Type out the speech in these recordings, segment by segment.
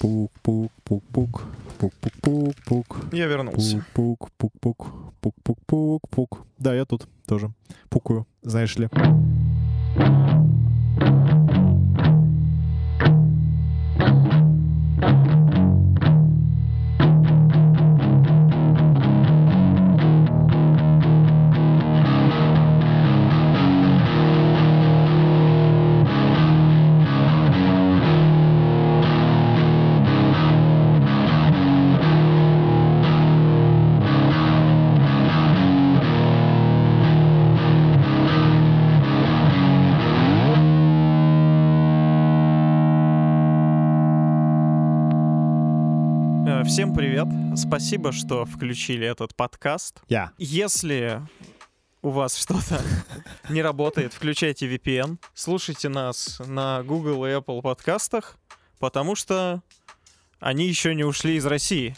Пук-пук-пук-пук. Пук-пук-пук-пук. Я вернулся. Пук-пук-пук. Пук-пук-пук-пук. Да, я тут тоже. Пукаю, знаешь ли. Спасибо, что включили этот подкаст. Я. Если у вас что-то не работает, включайте VPN. Слушайте нас на Google и Apple подкастах, потому что они еще не ушли из России,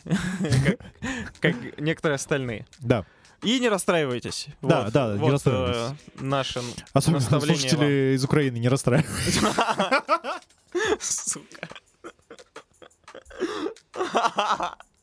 как, некоторые остальные. Да. И не расстраивайтесь. Да, Вот- да, не вот, расстраивайтесь. э, наше Особенно слушатели из Украины не расстраиваются. вам. Сука.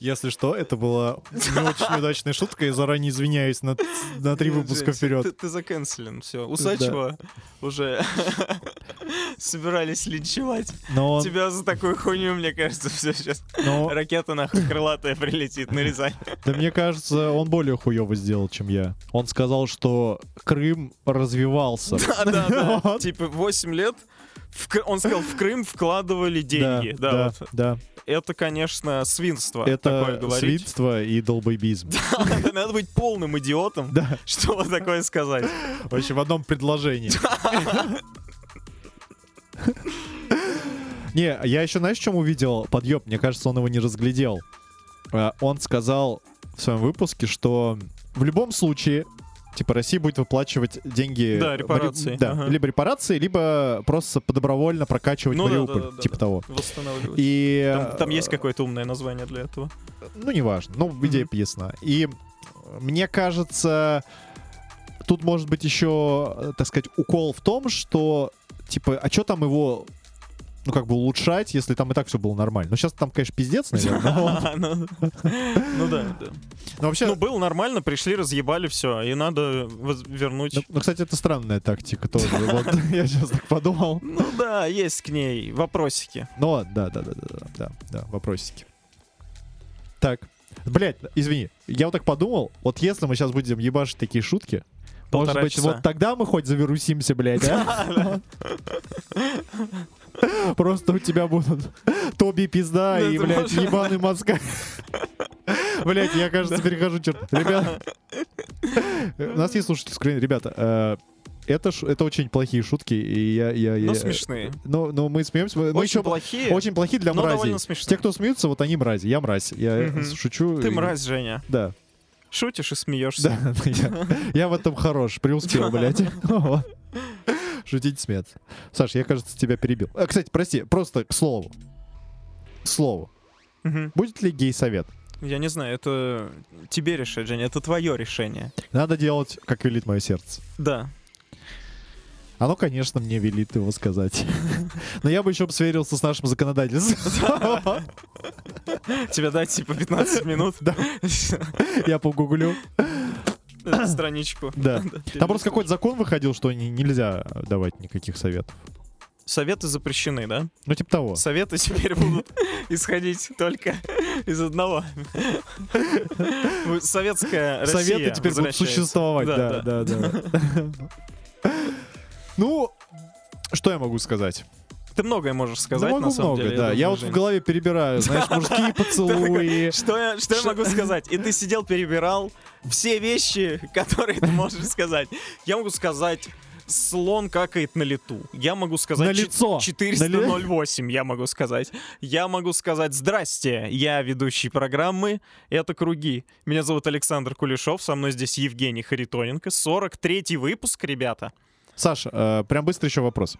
Если что, это была не очень удачная шутка. Я заранее извиняюсь на, на три выпуска вперед. Ты, ты заканцелен, все. Усачева уже собирались линчевать. Но Тебя за такую хуйню, мне кажется, все сейчас. но, Ракета нахуй крылатая прилетит на Рязань. да мне кажется, он более хуево сделал, чем я. Он сказал, что Крым развивался. Да, да, да. Типа 8 лет в он сказал, в Крым вкладывали деньги. Да, да, вот. да. Это, конечно, свинство. такое Это говорить. свинство и долбоебизм. Надо быть полным идиотом, Да, чтобы такое сказать. вообще в одном предложении. Не, я еще, знаешь, в чем увидел подъеб? Мне кажется, он его не разглядел. А, Он сказал в своем выпуске, что в любом случае, типа, Россия будет выплачивать деньги... Да, репарации. Да, Ага. либо репарации, либо просто добровольно прокачивать Ну да, Мариуполь, да, да, типа да. того. Восстанавливать. И... Там, там есть э, какое-то умное название для этого. Ну, неважно. Ну, идея Мгм. ясна. И мне кажется, тут может быть еще, э, так сказать, укол в том, что, типа, а что там его, ну, как бы улучшать, если там и так все было нормально? Ну, сейчас там, конечно, пиздец, наверное. но- Ну ну да, да. Но вообще, Ну, было нормально, пришли, разъебали все, и надо вернуть. ну, ну, кстати, это странная тактика тоже. Я сейчас так подумал. Ну да, есть к ней вопросики. Но, да, да, да, да, да, да, вопросики. Так. Блять, извини, я вот так подумал, вот если мы сейчас будем ебашить такие шутки, может Полтора быть, часа. вот тогда мы хоть завирусимся, блядь, а? Просто у тебя будут Тоби пизда Да и, блядь, ебаный мозга. Блядь, я, кажется, перехожу черт. Ребята, у нас есть слушатели с Украины. Ребята, э, это, ш- это очень плохие шутки, и я... я, Ну, я- смешные. Ну, ну, мы смеемся. Мы Очень еще плохие. очень плохие для но мразей. Те, кто смеются, вот они мрази. Я мразь. Я Мгм. шучу. Ты и- мразь, Женя. Да. Шутишь и смеешься. Да, я, я в этом хорош, преуспел, блядь. Шутить, смеяться. Саш, я, кажется, тебя перебил. А, кстати, прости, просто к слову. К слову. Мгм. Будет ли гей-совет? Я не знаю, это тебе решать, Женя, это твое решение. Надо делать, как велит мое сердце. Да. Оно, конечно, мне велит его сказать. Но я бы еще сверился с нашим законодательством. Тебе дать типа 15 минут. Да. Я погуглю. Страничку. Да. Там просто какой-то закон выходил, что не- нельзя давать никаких советов. Советы запрещены, да? Ну, типа того. Советы теперь будут исходить только из одного. Советская Россия Советы теперь будут существовать, да, да, да. Ну, что я могу сказать? Ты многое можешь Да сказать, могу на самом много, деле. да. Я вот в голове перебираю, знаешь, мужские поцелуи. Я, что я могу сказать? И ты сидел, перебирал все вещи, которые ты можешь сказать. Я могу сказать, слон какает на лету. Я могу сказать... На лицо. 408, я могу сказать. Я могу сказать, здрасте, я ведущий программы «Это круги». Меня зовут Александр Кулешов, со мной здесь Евгений Харитоненко. 43-й выпуск, ребята. Саш, э, прям быстро еще вопрос.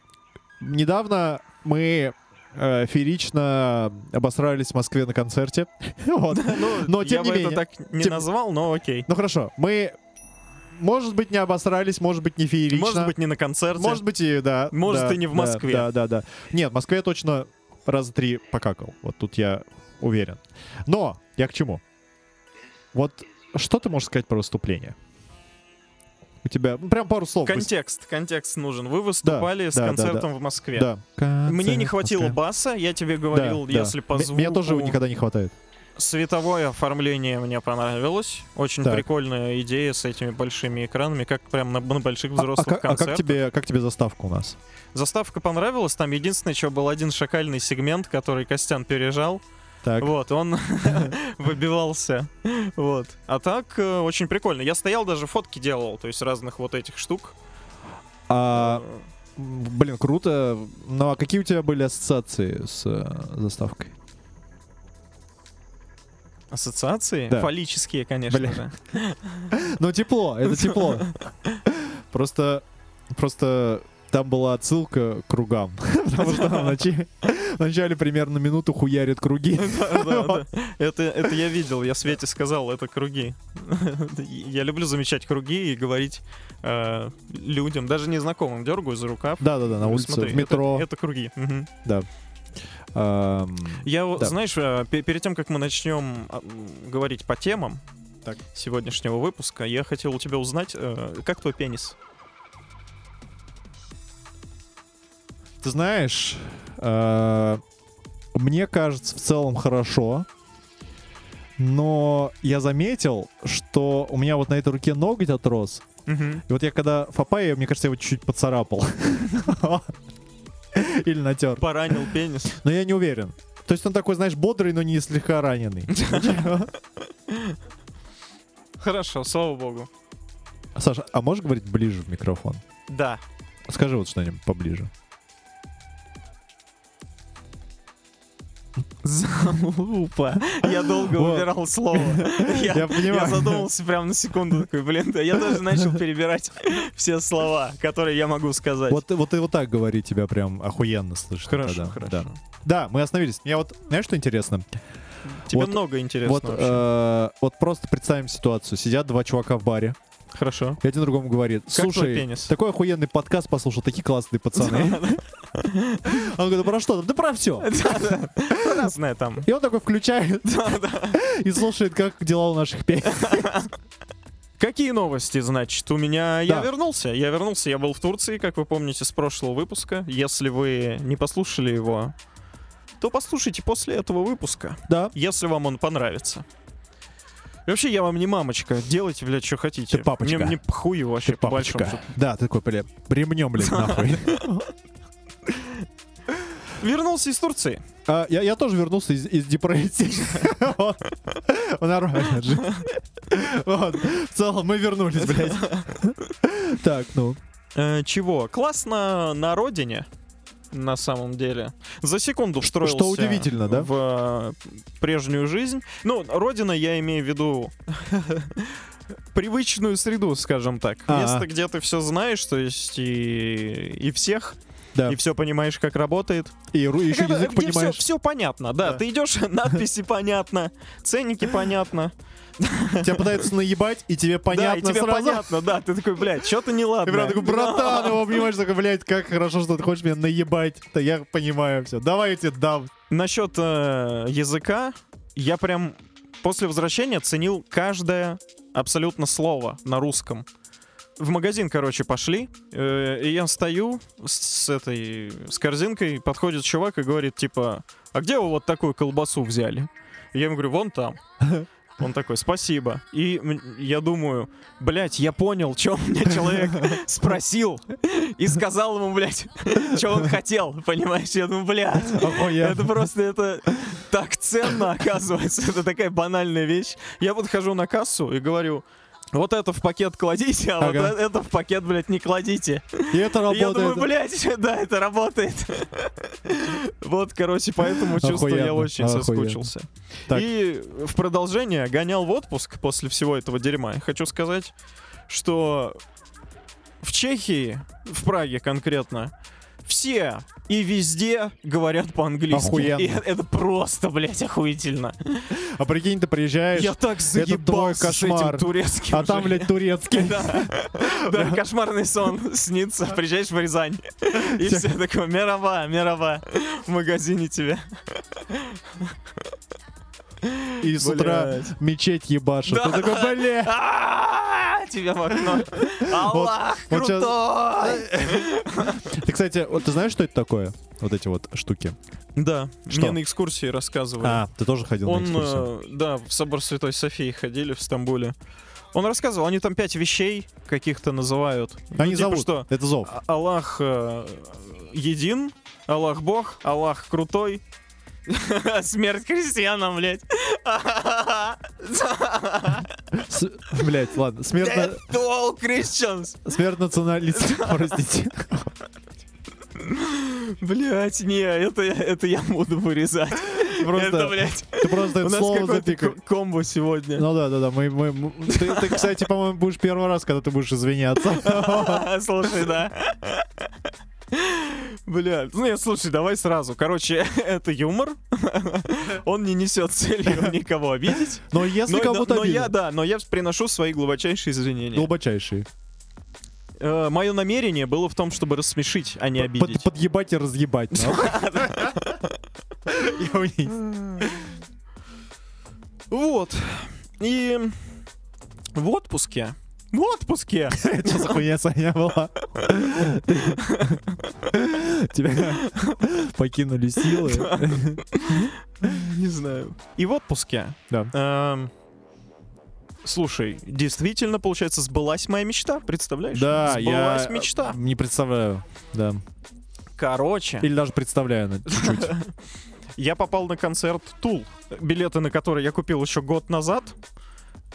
Недавно мы э, феерично обосрались в Москве на концерте. Вот. Ну, Но, я тем не бы менее, это так не тем- назвал, но окей. Ну хорошо, мы может быть, не обосрались, может быть, не феерично. Может быть, не на концерте. Может быть, и да. Может, да, и не в да, Москве. Да, да, да. Нет, в Москве я точно раза три покакал. Вот тут я уверен. Но я к чему? Вот что ты можешь сказать про выступление? У тебя ну, прям пару слов. Контекст, контекст нужен. Вы выступали с да, да, концертом в Москве. Да. Мне не Концерт хватило Москве. баса, я тебе говорил, Да, да. если по М- звуку. Меня тоже никогда не хватает. Световое оформление мне понравилось. Очень Так. прикольная идея с этими большими экранами, как прям на, на больших А, взрослых а как, а как концертах. тебе, как тебе заставка у нас? Заставка понравилась. Там единственное, что был один шакальный сегмент, который Костян пережал. Так. Вот, он выбивался. Вот. А так, э, очень прикольно. Я стоял, даже фотки делал, то есть разных вот этих штук. А, м, блин, круто. Ну а какие у тебя были ассоциации с э, заставкой? Ассоциации? Да. Фаллические, конечно Бля. же. Ну тепло, это тепло. Просто, просто там была отсылка к кругам. Потому что в начале, в начале примерно минуту хуярит круги. Да, да, да. Это, я видел, я Свете сказал, это круги. Я люблю замечать круги и говорить э, людям, даже незнакомым, дергаю за рукав. Да-да-да, на улице, «Смотри, в метро. Это, круги. Ам, Я, Да. знаешь, э, пе- перед тем, как мы начнем а, говорить по темам сегодняшнего выпуска, я хотел у тебя узнать, э, как твой пенис? Ты знаешь, э, мне кажется, в целом хорошо. Но я заметил, что у меня вот на этой руке ноготь отрос. И вот я когда фапая, мне кажется, я его чуть-чуть поцарапал. Или натер. Поранил пенис. Но я не уверен. То есть он такой, знаешь, бодрый, но не слегка раненый. Хорошо, слава богу. Саша, а можешь говорить ближе в микрофон? Да. Скажи вот что-нибудь поближе. Залупа. Я долго Вот. выбирал слово. Я, Я понимаю. я задумался прям на секунду такой, блин, да я даже начал перебирать все слова, которые я могу сказать. Вот, вот и вот так говори, тебя прям охуенно слышно. хорошо, тогда. хорошо. Да. Да, мы остановились. Мне вот, знаешь, что интересно? Тебе вот- много интересного Вот, э, вот просто представим ситуацию. Сидят два чувака в баре, Хорошо. и один другому говорит, слушай, такой охуенный подкаст послушал, такие классные пацаны. Он говорит, «Да про что? там?» Да про все. Разное там. И он такой включает и слушает, как дела у наших песен. Какие новости, значит? У меня... Я Да. вернулся. Я вернулся. Я был в Турции, как вы помните, с прошлого выпуска. Если вы не послушали его, то послушайте после этого выпуска. Да. если вам он понравится. И вообще, я вам не мамочка. Делайте, блядь, что хотите. Ты папочка. Мне, мне похую вообще, Ты по большому папочка. счету. Да, ты такой, бля, ремнем, блядь, нахуй. Вернулся из Турции. А, Я я тоже вернулся из из депрессии. Нормально же. Вот. В целом мы вернулись, блядь. Так, ну. Э, чего? Классно на родине. На самом деле. За секунду встроился Что удивительно, да? в э, прежнюю жизнь. Ну, родина, я имею в виду привычную среду, скажем так. А-а. Место, где ты все знаешь, то есть и, и всех, Да. и все понимаешь, как работает. И еще язык где понимаешь. Все, понятно, да. Да. Ты идешь, надписи понятно, ценники понятно. Тебя пытаются наебать, и тебе да, и понятно тебе сразу. понятно, да. Ты такой, блядь, что-то И неладно. прям такой, братан, его обнимаешь, такой, блядь, как хорошо, что ты хочешь меня наебать. Да я понимаю все. Давай я тебе дам. Насчет э, языка, я прям после возвращения ценил каждое абсолютно слово на русском. В магазин, короче, пошли, э, и я стою с, с этой, с корзинкой, подходит чувак и говорит, типа, а где вы вот такую колбасу взяли? Я ему говорю, вон там. Он такой, спасибо. И я думаю, блядь, я понял, что у меня человек спросил. И сказал ему, блядь, что он хотел, понимаешь? Я думаю, блядь, это просто это так ценно, оказывается. Это такая банальная вещь. Я подхожу на кассу и говорю, вот это в пакет кладите, а Ага. вот э- это в пакет, блядь, не кладите. И это И Я думаю, работает. блядь, да, это работает. Вот, короче, поэтому чувствую, я очень соскучился. И в продолжение гонял в отпуск после всего этого дерьма. Хочу сказать, что в Чехии, в Праге конкретно, все и везде говорят по-английски. Охуенно. И это, это просто, блядь, охуительно. А прикинь, ты приезжаешь, Я так твой заебался с этим кошмар. турецким. а там, же. блядь, турецкий. Да, да, кошмарный сон снится. Приезжаешь в Рязань. И все такое, мировая, мировая. В магазине тебе. И с утра Блядь. мечеть ебашит. Да, Ты такой, да. бля. А, Тебе в окно. Аллах, вот крутой! Ты, кстати, вот ты знаешь, что это такое? Вот эти вот штуки. Да, Что? мне на экскурсии рассказывали. А, ты тоже ходил на Он, экскурсию? э, да, в собор Святой Софии ходили в Стамбуле. Он рассказывал, они там пять вещей каких-то называют. Ну, Они типа зовут. что? Это зов. А- Аллах э, един, Аллах Бог, Аллах крутой. Смерть крестьянам, блядь. Блядь, ладно. Смерть, Death to all Christians. смерть националистов, простите. Блять, не, это, это я буду вырезать. Это, Просто, блядь, ты просто это слово ко- комбо сегодня. Ну да, да, да. Мы, мы- ты, ты, кстати, по-моему, будешь первый раз, когда ты будешь извиняться. Слушай, да. Бля, ну нет, слушай, давай сразу. Короче, это юмор. Он не несет целью никого обидеть. Но если Но, кого-то но я, да, но я приношу свои глубочайшие извинения. глубочайший. Мое намерение было в том, чтобы рассмешить, а не Под- обидеть. подъебать и разъебать. Вот. И в отпуске. В отпуске. Это что за хуйня Саня была? Тебя покинули силы. Не знаю. И в отпуске. Да. эм, Слушай, действительно, получается, сбылась моя мечта, представляешь? Да, сбылась я мечта. не представляю. Да. Короче, Или даже представляю на- чуть-чуть. я попал на концерт Тул, билеты на который я купил еще год назад.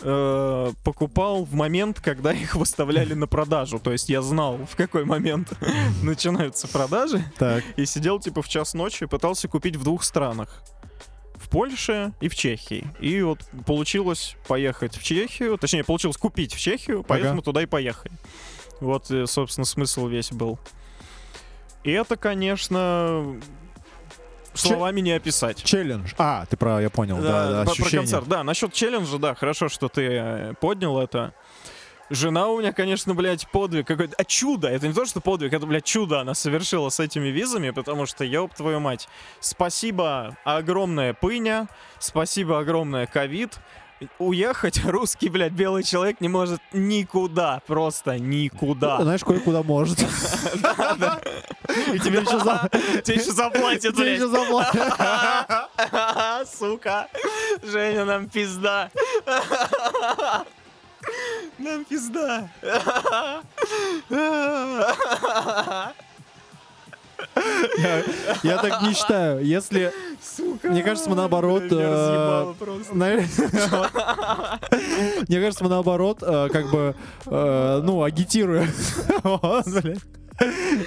Э, покупал в момент, когда их выставляли на продажу. То есть я знал, в какой момент начинаются продажи. Так. И сидел типа в час ночи пытался купить в двух странах. В Польше и в Чехии. И вот получилось поехать в Чехию, точнее, получилось купить в Чехию, поэтому туда и поехали. Вот, э, собственно, смысл весь был. И это, конечно, словами не описать. Челлендж. А, ты про, я понял, да, да, про- про ощущение. концерт. Да, насчет челленджа, да, хорошо, что ты э, поднял это. Жена у меня, конечно, блядь, подвиг какой-то. А чудо! Это не то, что подвиг, это, блядь, чудо она совершила с этими визами, потому что, ёб твою мать, спасибо огромное пыня, спасибо огромное ковид. Уехать русский, блядь, белый человек не может никуда, просто никуда. Знаешь, кое-куда может. И тебе еще заплатят, Тебе еще заплатят. Сука. Женя, нам пизда. Нам пизда. Я, я так не считаю. Если... Сука. Мне кажется, мы наоборот... Э, Мне кажется, мы наоборот, э, как бы, э, ну, агитируем.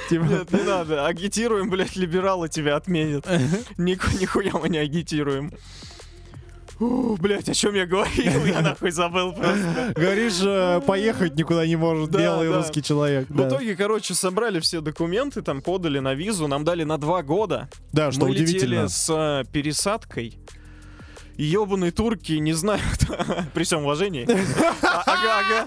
Типа, Нет, не надо. Агитируем, блядь, либералы тебя отменят. Нихуя мы не агитируем. Ух, блядь, о чем я говорил? Я нахуй забыл просто. Говоришь, э, поехать никуда не может белый русский человек. В итоге, короче, собрали все документы, там подали на визу, нам дали на два года. Да, что Мы удивительно. летели с э, пересадкой. Ёбаные турки не знают, при всем уважении. А- Ага, ага.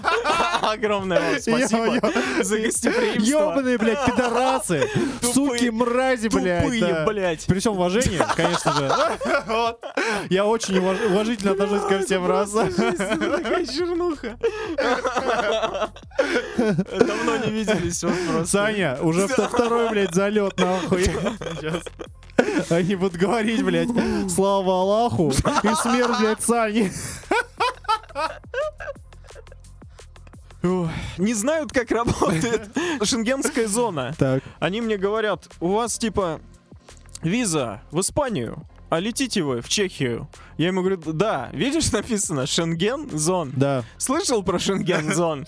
Огромное вам спасибо за гостеприимство. Ёбаные, блядь, пидорасы! Суки, мрази, блядь! Тупые, блядь. При всем уважении, конечно же. Я очень уваж- уважительно отношусь ко всем расам. Такая чернуха. Давно не виделись. Саня, уже вто- второй, блядь, залет нахуй. Сейчас. Они будут говорить, блядь, слава Аллаху и смерть, блядь, Сани. Не знают, как работает шенгенская зона. Так, Они мне говорят, у вас типа виза в Испанию, а летите вы в Чехию. Я ему говорю, да, видишь, написано Шенген зон. да. Слышал про Шенген зон?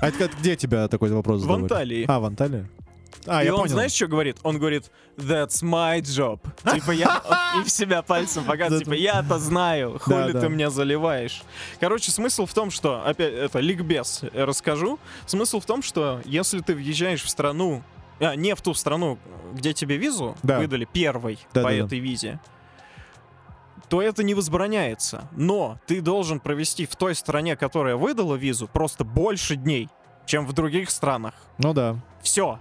А где тебя такой вопрос В задавали? Анталии. А, в Анталии? А, и я он, понял. знаешь, что говорит? Он говорит, that's my job. Типа я... И в себя пальцем показывает. Типа я-то знаю, хули ты меня заливаешь. Короче, смысл в том, что... Опять, это ликбез расскажу. Смысл в том, что если ты въезжаешь в страну а, не в ту страну, где тебе визу Да. выдали первой Да, по да, да. этой визе, то это не возбраняется. Но ты должен провести в той стране, которая выдала визу, просто больше дней, чем в других странах. Ну да. Все.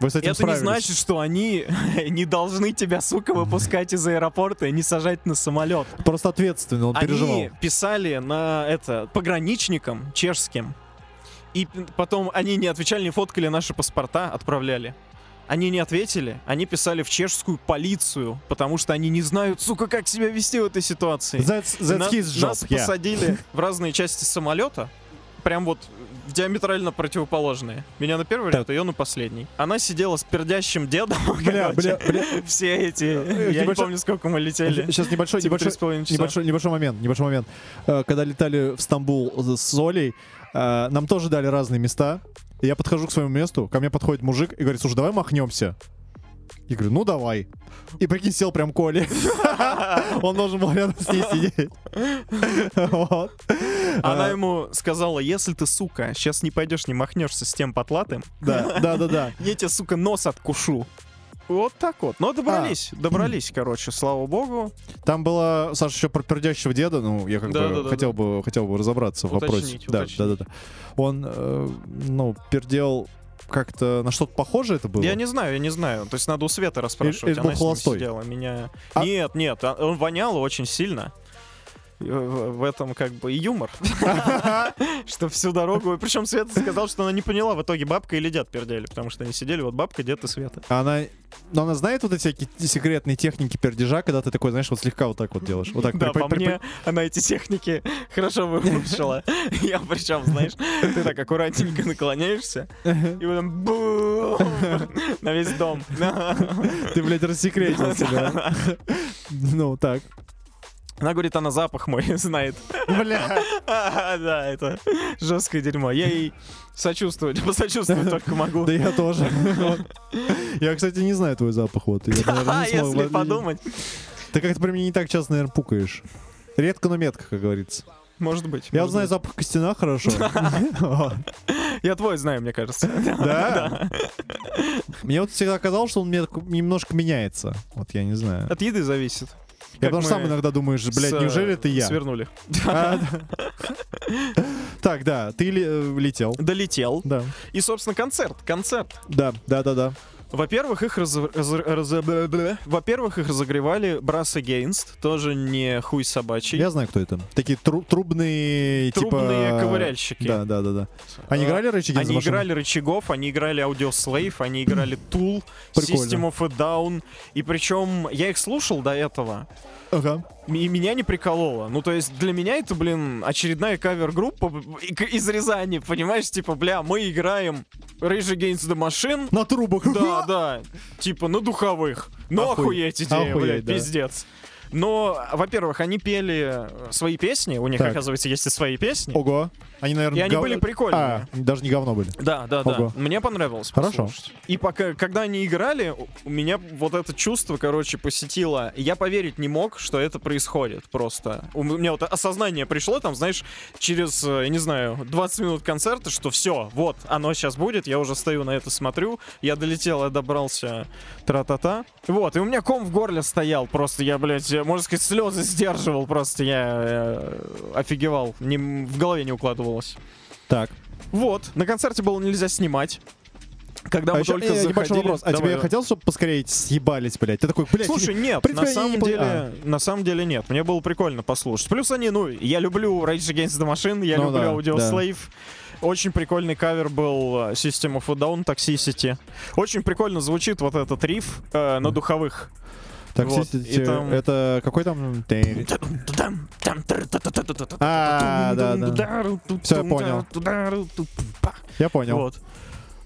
Вы с этим Это справились. не значит, что они не должны тебя, сука, выпускать из аэропорта и не сажать на самолет. Просто ответственно, он переживал. Они писали на это пограничникам чешским. И потом они не отвечали, не фоткали наши паспорта, отправляли. Они не ответили, они писали в чешскую полицию, потому что они не знают, сука, как себя вести в этой ситуации. That's, that's На- Нас yeah. посадили в разные части самолета, прям вот диаметрально противоположные. Меня на первый Так. ряд, ее на последний. Она сидела с пердящим дедом, Бля, короче. бля, бля. Все эти... Я не помню, сколько мы летели. Сейчас небольшой, Типа небольшой, 3,5 часа. небольшой, небольшой момент, небольшой момент. Э, Когда летали в Стамбул с Олей, э, нам тоже дали разные места. Я подхожу к своему месту, ко мне подходит мужик и говорит, слушай, давай махнемся. Я говорю, ну давай. И прикинь, сел прям Коля. Он должен был рядом с ней сидеть. Вот. Она А, ему сказала, если ты, сука, сейчас не пойдешь, не махнешься с тем потлатым, Да, да, да, да. я тебе, сука, нос откушу. Вот так вот. Но добрались, А. добрались, короче, слава богу. Там было, Саша, еще про пердящего деда, ну, я как Да, бы да, да, хотел бы хотел бы разобраться в вопросе. Уточнить, Да, уточнить. да, да, да. Он, э, ну, пердел как-то на что-то похожее это было? Я не знаю, я не знаю. То есть надо у Светы расспрашивать. Или- или был холостой? сидела. Меня... А- Нет, нет, а- он вонял очень сильно. И В этом как бы и юмор. Что всю дорогу... Причем Света сказал, что она не поняла в итоге бабка или дед пердели. Потому что они сидели, вот бабка, дед и Света. Она, но она знает вот эти всякие секретные техники пердежа, когда ты такой, знаешь, вот слегка вот так вот делаешь. Вот так Да, по мне она эти техники хорошо выучила. Я причем, знаешь, ты так аккуратненько наклоняешься, и потом бум на весь дом. Ты, блядь, рассекретил себя. Ну, так. Она говорит, она запах мой знает. Бля. А, Да, это жесткое дерьмо. Я ей сочувствовать, посочувствовать только могу. Да я тоже. Я, кстати, не знаю твой запах. Вот. А, если подумать. Ты как-то при мне не так часто, наверное, пукаешь. Редко, но метко, как говорится. Может быть. Я может знаю быть. запах костяна хорошо. Я твой знаю, мне кажется. Да? Мне вот всегда казалось, что он немножко меняется. Вот я не знаю. От еды зависит. Я потому что сам иногда думаешь, блядь, неужели это я? Свернули. А. Так, да, ты э, летел. Долетел. Да, И, собственно, концерт. Концерт. да, да, да, да. Во-первых, их раз- раз- раз-. Во-первых, их разогревали Brass Against, тоже не хуй собачий. Я знаю, кто это. Такие тру- трубные, Трубные типа... ковыряльщики. Да, да, да, да. Они А, играли the Они играли рычагов, они играли Audio Slave, они играли Tool, Прикольно. System of a Down. И причем я их слушал до этого, Ага. и меня не прикололо. Ну, то есть для меня это, блин, очередная кавер-группа из Рязани, понимаешь? Типа, бля, мы играем Rage Against the Machine, На трубах. Да, да. Типа на духовых. Ну Охуеть. идея, блядь, пиздец. Но, во-первых, они пели э, свои песни, у них, Так. оказывается, есть и свои песни. Ого. Они, наверное, И они были прикольные. А, даже не говно были. Да, да, да. Ого. Мне понравилось. Хорошо. послушать. И пока, когда они играли, у- у меня вот это чувство, короче, посетило. Я поверить не мог, что это происходит просто. У меня вот осознание пришло, там, знаешь, через, э, я не знаю, 20 минут концерта, что все, вот, оно сейчас будет. Я уже стою на это, смотрю. Я долетел, я добрался, тра-та-та. Вот, и у меня ком в горле стоял просто. Я, блядь, э, можно сказать, слезы сдерживал просто. Я э, офигевал. Не, в голове не укладывалось. Так. Вот, на концерте было нельзя снимать. Когда А мы только небольшой заходили... вопрос. А Давай, тебе хотелось, чтобы поскорее съебались, блядь? Ты такой, блядь, Слушай, нет, на самом не деле, на самом деле нет. Мне было прикольно послушать. Плюс они, ну, я люблю Rage Against the Machine, я Ну люблю да, Audio да. Slave. Очень прикольный кавер был э, System of a Down, Toxicity. Очень прикольно звучит вот этот риф э, на духовых. Так, Вот, и там- это какой там... А, да, да. Всё, я понял. Я понял. Вот.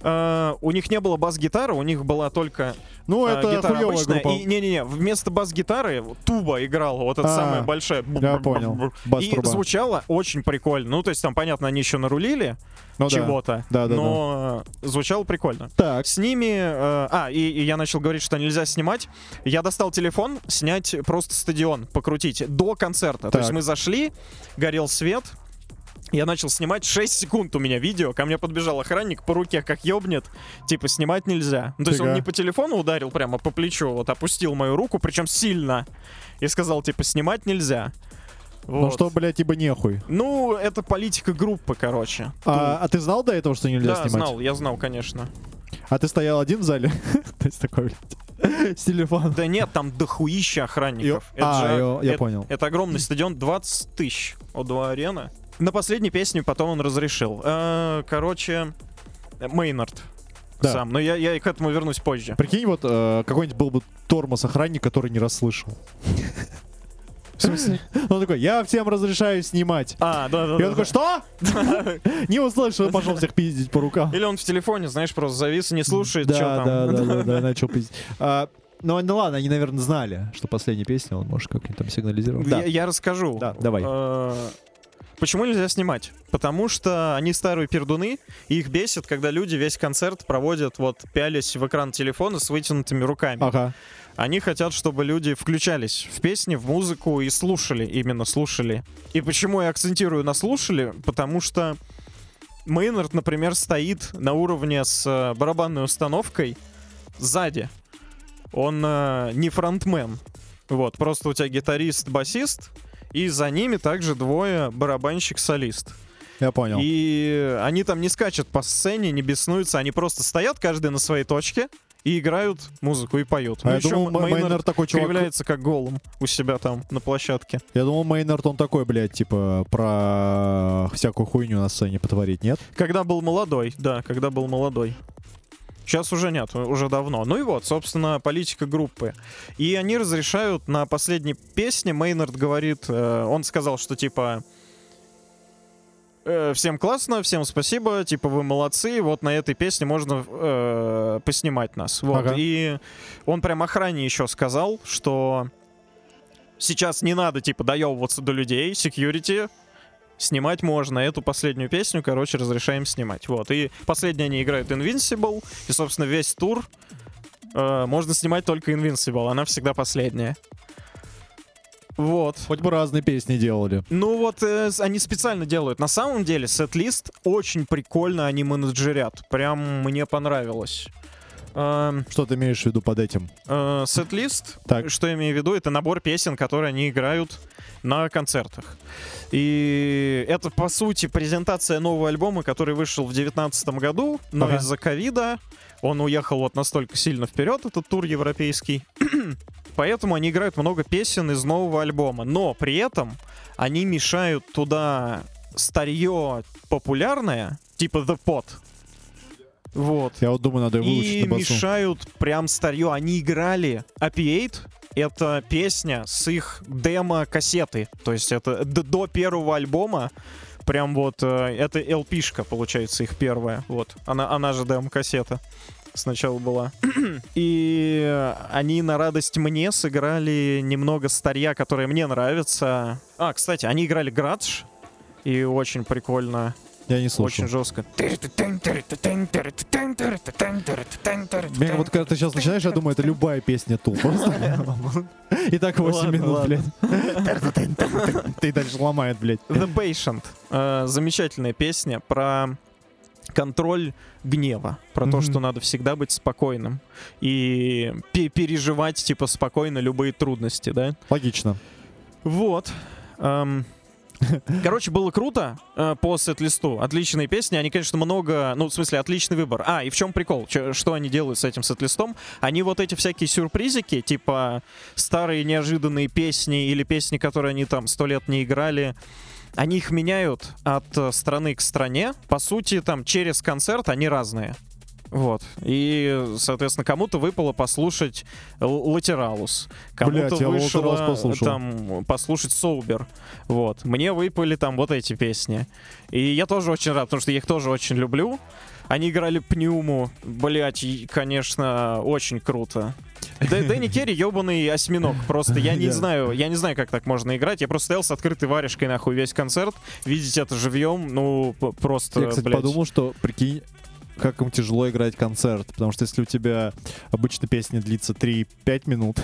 Э, у них не было бас-гитары, у них была только Ну, а, это гитара обычная. группа. И не-не-не, вместо бас-гитары туба играла, вот эта А, самая большая. Я понял. И звучало очень прикольно. Ну, то есть там, понятно, они еще нарулили Ну да. чего-то, Да, да, но э, звучало прикольно. Так. С ними... э, а, и, и я начал говорить, что нельзя снимать. Я достал телефон, снять просто стадион, покрутить до концерта. То Так. есть мы зашли, горел свет, Я начал снимать 6 секунд у меня видео, ко мне подбежал охранник, по руке как ёбнет, типа снимать нельзя. Ну, то есть он не по телефону ударил прямо по плечу, вот опустил мою руку, причем сильно, и сказал, типа, снимать нельзя. Ну Вот. что, блядь, типа нехуй. Ну, это политика группы, короче. А, а ты знал до этого, что нельзя да, снимать? знал, я знал, конечно. А ты стоял один в зале? То есть такой, блядь, с телефоном. Да нет, там дохуища охранников. Ё- а, ё- я это- понял. Это огромный стадион, 20 тысяч О2 арена. На последней песне потом он разрешил. Э, Короче, Мейнард Да. сам. Но я, я к этому вернусь позже. Прикинь, вот э, какой-нибудь был бы тормоз охранник, который не расслышал. В смысле? Он такой, я всем разрешаю снимать. А, да, да, И он такой, что? Не услышал, и пошел всех пиздить по рукам. Или он в телефоне, знаешь, просто завис и не слушает, Да, что там. да, да, да, да, начал пиздить. А, Ну, ну ладно, они, наверное, знали, что последняя песня, он может как-нибудь там сигнализировал. Я, я расскажу. Да, давай. Почему нельзя снимать? Потому что они старые пердуны, и их бесит, когда люди весь концерт проводят вот пялясь в экран телефона с вытянутыми руками. Ага. Они хотят, чтобы люди включались в песни, в музыку и слушали, именно слушали. И почему я акцентирую на слушали? Потому что Мейнард, например, стоит на уровне с э, барабанной установкой сзади. Он э, не фронтмен. Вот, просто у тебя гитарист, басист, и за ними также двое барабанщик-солист. Я понял. И они там не скачут по сцене, не беснуются, они просто стоят каждый на своей точке и играют музыку и поют. А Ну, я ещё думал, М- М- Мейнард Мейнард такой чувак... кривляется как голым у себя там на площадке. Я думал, Мейнард, он такой, блядь, типа, про всякую хуйню на сцене потворить, нет? Когда был молодой, да, когда был молодой. Сейчас уже нет, уже давно. Ну и вот, собственно, политика группы. И они разрешают на последней песне, Мейнард говорит, э, он сказал, что типа «Э, всем классно, всем спасибо, типа вы молодцы, вот на этой песне можно э, поснимать нас. Вот. Ага. И он прям охране еще сказал, что сейчас не надо, типа, доебываться до людей, security, снимать можно. Эту последнюю песню, короче, разрешаем снимать. Вот. И последние они играют Invincible, и, собственно, весь тур э, можно снимать только Invincible, она всегда последняя. Вот. Хоть бы разные песни делали. Ну вот э, они специально делают. На самом деле сет-лист очень прикольно они менеджерят. Прям мне понравилось. Эм, Что ты имеешь в виду под этим? э, Сет-лист, Так. что я имею в виду, это набор песен, которые они играют на концертах. И это, по сути, презентация нового альбома, который вышел в 2019 году, но Ага. из-за ковида он уехал вот настолько сильно вперед, этот тур европейский. Поэтому они играют много песен из нового альбома. Но при этом они мешают туда старье популярное, типа The Pot. Вот. Я вот думаю, надо ее выучить И на басу. мешают прям старье. Они играли Opiate. Это песня с их демо-кассеты. То есть это до первого альбома. Прям вот, э, это LP-шка, получается, их первая. Вот. Она, она же демо-кассета сначала была. И они на радость мне сыграли немного старья, которое мне нравится. А, кстати, они играли Градж. И очень прикольно, Я не слушал. очень жестко. Блин, вот когда ты сейчас начинаешь, я думаю, это любая песня Тул. Просто. И так 8 Ладно, минут, блядь. Ты дальше ломает, блядь. The Patient. Э, замечательная песня про контроль гнева, про то, Мгм. что надо всегда быть спокойным и пе- переживать типа спокойно любые трудности, да? Логично. Вот. Эм, Короче, было круто э, по сет-листу. Отличные песни. Они, конечно, много... Ну, в смысле, отличный выбор. А, и в чем прикол? Чё- что они делают с этим сет-листом? Они вот эти всякие сюрпризики, типа старые неожиданные песни или песни, которые они там сто лет не играли, они их меняют от э, страны к стране. По сути, там через концерт они разные. Вот. И, соответственно, кому-то выпало послушать Латералус. Кому-то Блядь, вышло послушал. там послушать Соубер. Вот. Мне выпали там вот эти песни. И я тоже очень рад, потому что я их тоже очень люблю. Они играли Пнюму. Блять, конечно, очень круто. Дэ- Дэнни Керри ебаный осьминог. Просто я не Я- знаю, я не знаю, как так можно играть. Я просто стоял с открытой варежкой нахуй весь концерт. Видеть это живьем, ну, просто, Я, кстати, блядь. подумал, что, прикинь, как им тяжело играть концерт. Потому что если у тебя обычно песня длится 3-5 минут,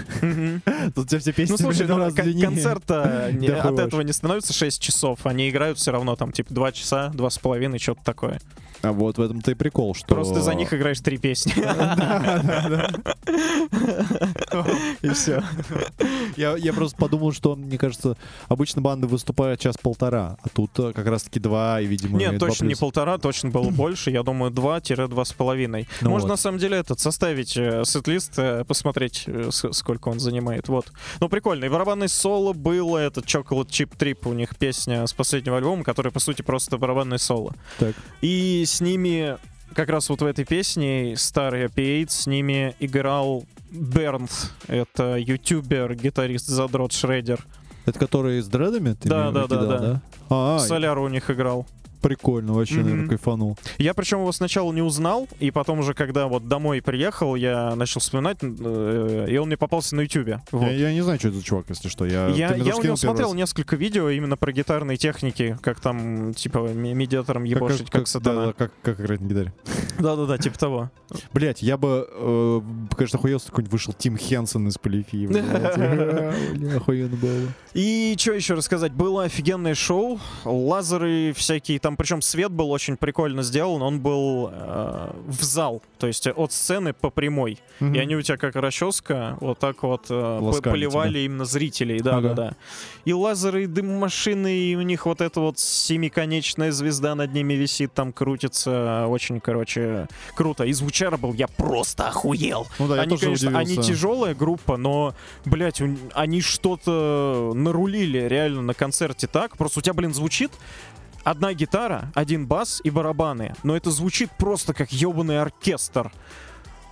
то у тебя все ну, песни Ну, слушай, ну, концерт э, от этого не становится 6 часов. Они играют все равно там, типа, 2 часа, 2,5, что-то такое. А вот в этом-то и прикол, что... Просто за них играешь три песни. И все. Я просто подумал, что, мне кажется, обычно банды выступают час-полтора, а тут э, как раз-таки два, и, видимо, Нет, точно не полтора, точно было больше. Я думаю, два 2-2,5. Ну Можно вот. на самом деле этот составить э, сет-лист, э, посмотреть, э, сколько он занимает. Вот. Ну, прикольно. И барабанный соло было а это Chocolate Chip Trip, у них песня с последнего альбома, которая, по сути, просто барабанное соло. Так. И с ними как раз вот в этой песне старый P8 с ними играл Бернт. Это ютубер, гитарист Задрот Шредер. Это который с дредами? Ты да, да, да, да, да. А, Соляр у них играл прикольно, вообще, наверное, Мгм. кайфанул. Я причем его сначала не узнал, и потом уже, когда вот домой приехал, я начал вспоминать, э, и он мне попался на ютубе. Вот. Я, я не знаю, что это за чувак, если что. Я, Я, я у него смотрел раз. несколько видео именно про гитарные техники, как там, типа, медиатором ебошить, как, Да, сатана. да, как, как играть на гитаре. Да-да-да, типа того. Блять, я бы, э, конечно, охуел, если какой-нибудь вышел Тим Хенсон из Охуенно было. И что еще рассказать? Было офигенное шоу, лазеры всякие, там причем свет был очень прикольно сделан, он был э, в зал, то есть от сцены по прямой. И они у тебя как расческа вот так вот э, поливали именно зрителей, да, Ага. да, да. И лазеры, и дым-машины, и у них вот эта вот семиконечная звезда над ними висит, там крутится, очень, короче, круто. И звучар был, я просто охуел. Ну да, я они, тоже конечно, они удивился. тяжелая группа, но, блядь, у- они что-то нарулили реально на концерте так. Просто у тебя, блин, звучит одна гитара, один бас и барабаны. Но это звучит просто как ебаный оркестр.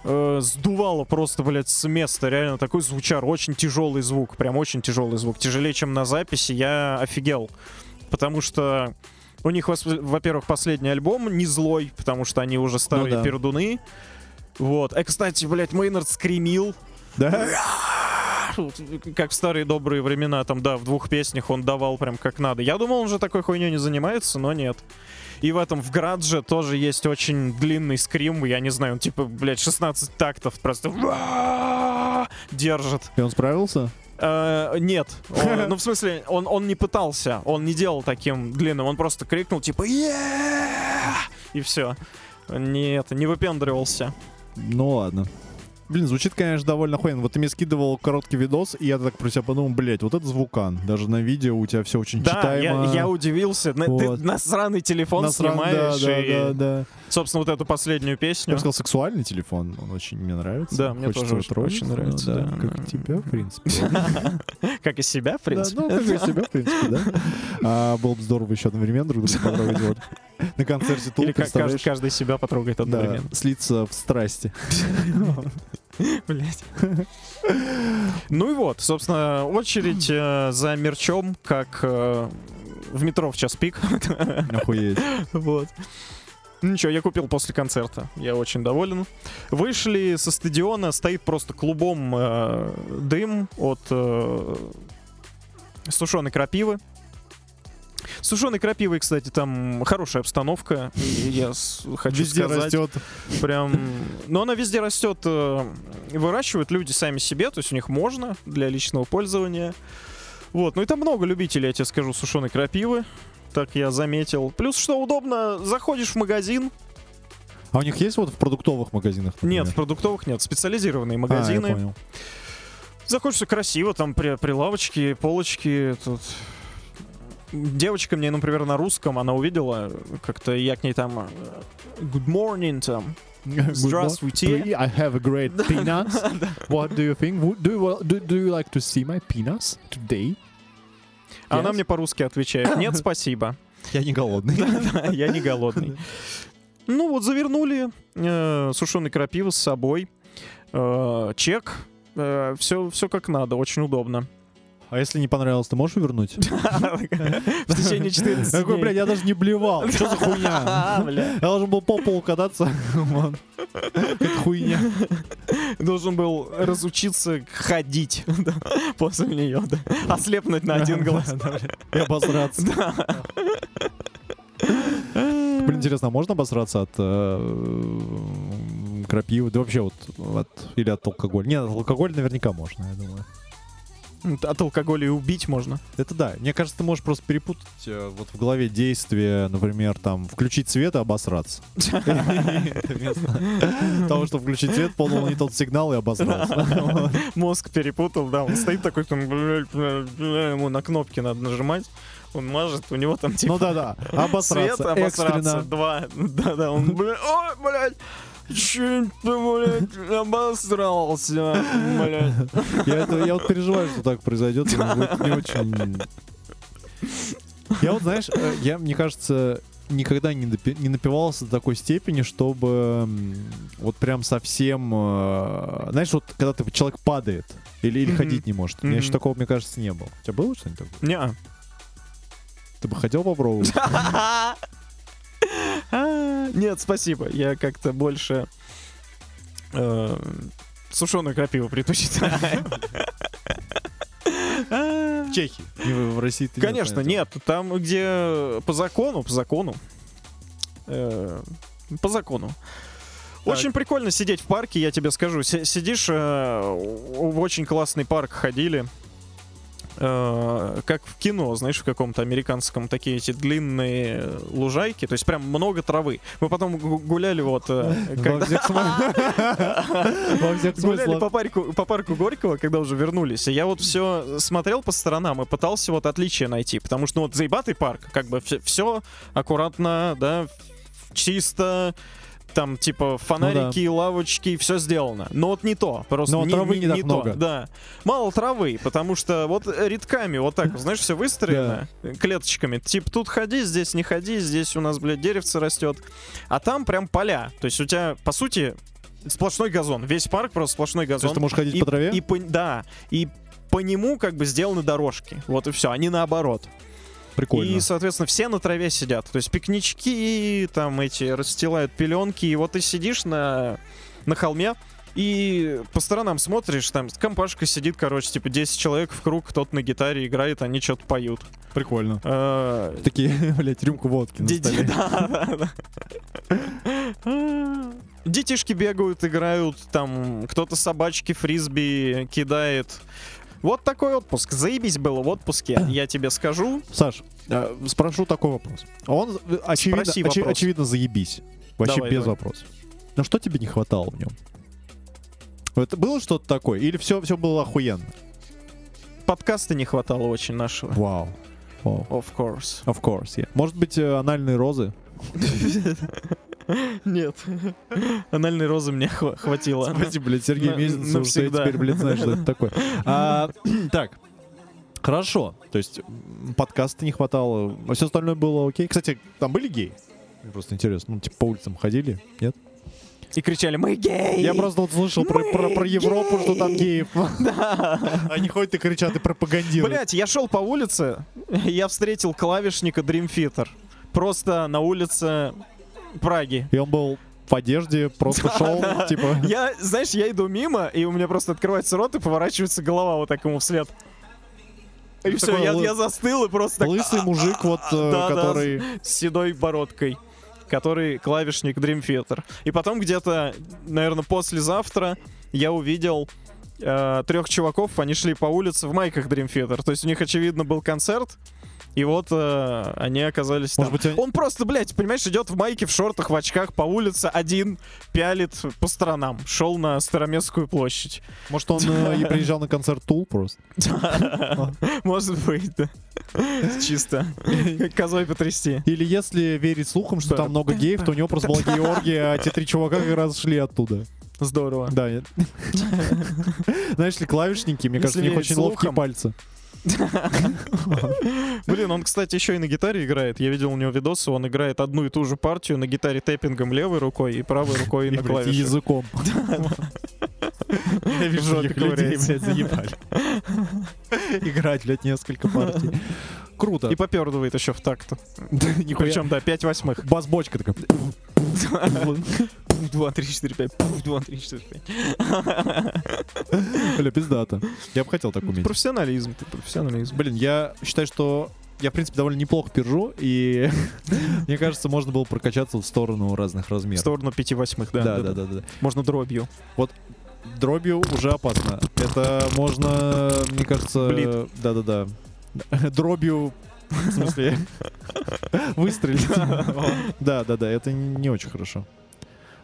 Э, сдувало просто, блядь, с места. Реально такой звучар. Очень тяжелый звук. Прям очень тяжелый звук. Тяжелее, чем на записи. Я офигел. Потому что у них, во-первых, последний альбом не злой, потому что они уже старые да. пердуны. Вот. А, кстати, блядь, Мейнард скримил. Да? Как в старые добрые времена, там, да, в двух песнях он давал прям как надо. Я думал, он же такой хуйней не занимается, но нет. И в этом, в Градже тоже есть очень длинный скрим, я не знаю, он типа, блядь, 16 тактов просто держит. И он справился? Э, нет, Он- ну в смысле, он, он не пытался, он не делал таким длинным, он просто крикнул типа «Yeah!» и все. Нет, не выпендривался. Ну ладно. Блин, звучит, конечно, довольно охуенно. Вот ты мне скидывал короткий видос, и я так про себя подумал, блядь, вот это звукан. Даже на видео у тебя все очень Да, читаемо. я, я удивился. На- Вот. Ты на сраный телефон Насран- снимаешь да, и, да, да, да. собственно, вот эту последнюю Я песню. бы сказал, сексуальный телефон. Он очень мне нравится. Да, мне Хочется тоже очень- очень нравится, Ну да, Как да. и тебя, в принципе. Как и себя, в Да, принципе. ну, как и себя, в принципе, да. А, было бы здорово еще одновременно друг друга потрогать. На концерте Тул, Или как каждый, себя потрогает Да, одновременно. слиться в страсти. Блять. Ну и вот, собственно, очередь э, за мерчом, как э, в метро в час пик. Охуеть. Вот. Ну Ничего, я купил после концерта. Я очень доволен. Вышли со стадиона, стоит просто клубом э, дым от э, сушеной крапивы. Сушеной крапивой, кстати, там хорошая обстановка. Я хочу Везде сказать, растет. прям... Но она везде растет. э, Выращивают люди сами себе, то есть у них можно для личного пользования. Вот, ну и там много любителей, я тебе скажу, сушеной крапивы. Так я заметил. Плюс, что удобно, заходишь в магазин. А у них есть вот в продуктовых магазинах? Нет, в например? продуктовых нет. Специализированные А, я магазины. понял. Все красиво, там при, прилавочки, полочки. Тут... Девочка мне, например, на русском, она увидела, как-то я к ней там э, Good morning, там. Здравствуйте. I have a great penis. What do you think? Do you, do, do you like to see my penis today? А Она Yes? мне по-русски отвечает, нет, спасибо. Я не голодный. Я не голодный. Ну вот, завернули э, сушеный крапивы с собой. Э, чек. все, все как надо, очень удобно. А если не понравилось, ты можешь вернуть? В течение 14 Такой, дней. блядь, я даже не блевал. Что за хуйня? А. Я должен был по полу кататься. Хуйня. Должен был разучиться ходить после нее. Ослепнуть на один глаз. И обосраться. Блин, интересно, а можно обосраться от э, крапивы? Да вообще вот от, или от алкоголя? Нет, от алкоголя наверняка можно, я думаю. От алкоголя и убить можно. Это да. Мне кажется, ты можешь просто перепутать э, вот в голове действия, например, там, включить свет и обосраться. Того, чтобы включить свет, подал не тот сигнал и обосрался. Мозг перепутал, да. Он стоит такой, ему на кнопки надо нажимать. Он мажет, у него там типа Ну да-да, свет обосраться обосраться. экстренно. Два. Да-да, он, бля, ой, блядь. Чуть ты, блядь, обосрался, блядь. Я, это- я вот переживаю, что так произойдет. будет не очень... Я вот, знаешь, э, я, мне кажется, никогда не, допи- не напивался до такой степени, чтобы вот прям совсем... э, Знаешь, вот когда ты, человек падает или, или Мгм. ходить не может. У меня еще такого, мне кажется, не было. У тебя было что-нибудь такое? Не. Ты бы хотел попробовать? А, Нет, спасибо. Я как-то больше сушеную крапиву предпочитаю. А, В Чехии. Не в России ты Конечно, нет. Там, где по закону, по закону, э, по закону. Так. Очень прикольно сидеть в парке, я тебе скажу. Си- Сидишь, э, в очень классный парк ходили. Э, как в кино, знаешь, в каком-то американском, такие эти длинные лужайки, то есть прям много травы. Мы потом гу- гуляли вот, э, гуляли по парку, по парку Горького, когда уже вернулись, и я вот все смотрел по сторонам и пытался вот отличия найти, потому что, ну, вот заебатый парк, как бы все, аккуратно, да, чисто, там, типа, фонарики, лавочки, все сделано. Но вот не то, просто Но не, травы не так то, много. да. Мало травы, потому что вот рядками вот так, знаешь, все выстроено клеточками. Типа, тут ходи, здесь не ходи, здесь у нас, блядь, деревце растет. А там прям поля. То есть у тебя, по сути, сплошной газон. Весь парк просто сплошной То газон. есть ты можешь ходить И- по траве? И да, и по нему как бы сделаны дорожки. Вот и все, они наоборот. Прикольно. И, соответственно, все на траве сидят. То есть пикнички, там эти расстилают пеленки, и вот ты сидишь на, на холме, и по сторонам смотришь, там компашка сидит, короче, типа 10 человек в круг, кто-то на гитаре играет, они что-то поют. Прикольно. Э, Такие, блядь, рюмку водки на столе. да, да, да. Детишки бегают, играют, там кто-то собачки фрисби кидает. Вот такой отпуск. Заебись было в отпуске, я тебе скажу. Саш, э, спрошу такой вопрос. Он э, очевидно, Спроси вопрос. очевидно заебись. Вообще Давай, без давай. вопросов. Но что тебе не хватало в нем? Это было что-то такое? Или все, все было охуенно? Подкаста не хватало очень нашего. Вау. Вау. Of course. Of course, yeah. Может быть, э, анальные розы? Нет. Анальной розы мне хва- хватило. Спасибо, блядь, Сергей Мезенцев, что я теперь, блядь, знаю, что это такое. А, Так, хорошо. То есть подкаста не хватало, а все остальное было окей. Кстати, там были геи? Мне просто интересно. Ну, типа, по улицам ходили? Нет? И кричали, мы геи! Я просто вот слышал про, про, про Европу, что там геев. Они ходят и кричат и пропагандируют. Блять, я шел по улице, я встретил клавишника Dream Theater. Просто на улице Праги. И он был в одежде, просто шел, типа... Я, знаешь, я иду мимо, и у меня просто открывается рот и поворачивается голова вот так ему вслед. И все, такой я, лы- я застыл и просто так, Лысый мужик, вот, э, да, который... с седой бородкой, который клавишник Dream Theater. И потом где-то, наверное, послезавтра я увидел трех чуваков, они шли по улице в майках Dream Theater. То есть у них, очевидно, был концерт, и вот э, они оказались Может там. быть, они- Он просто, блядь, понимаешь, идет в майке, в шортах, в очках по улице, один пялит по сторонам. Шел на Староместскую площадь. Может, он э, и приезжал на концерт Тул просто? Может быть, да. Чисто. Козой потрясти. Или если верить слухам, что там много геев, то у него просто была георгия, а те три чувака как раз шли оттуда. Здорово. Да, нет. Знаешь ли, клавишники, мне кажется, у них очень ловкие пальцы. Блин, он, кстати, еще и на гитаре играет. Я видел у него видосы, он играет одну и ту же партию на гитаре тэппингом левой рукой и правой рукой на клавишах. языком. Я вижу, таких людей, блядь, заебали. Играть, блядь, несколько партий. Круто. И попердывает еще в такт. Причем, да, 5 восьмых. Бас-бочка такая. Два, три, четыре, пять. Два, три, четыре, пять. Бля, пиздато. Я бы хотел так уметь. Профессионализм, ты профессионализм. Блин, я считаю, что я, в принципе, довольно неплохо пержу, и мне кажется, можно было прокачаться в сторону разных В размеров. сторону 5 восьмых, да. Да, да, да, да. Можно дробью. Дробью уже опасно. Это можно, мне кажется... Блин. Да-да-да. Дробью, в смысле, выстрелить. Да-да-да, это не очень хорошо.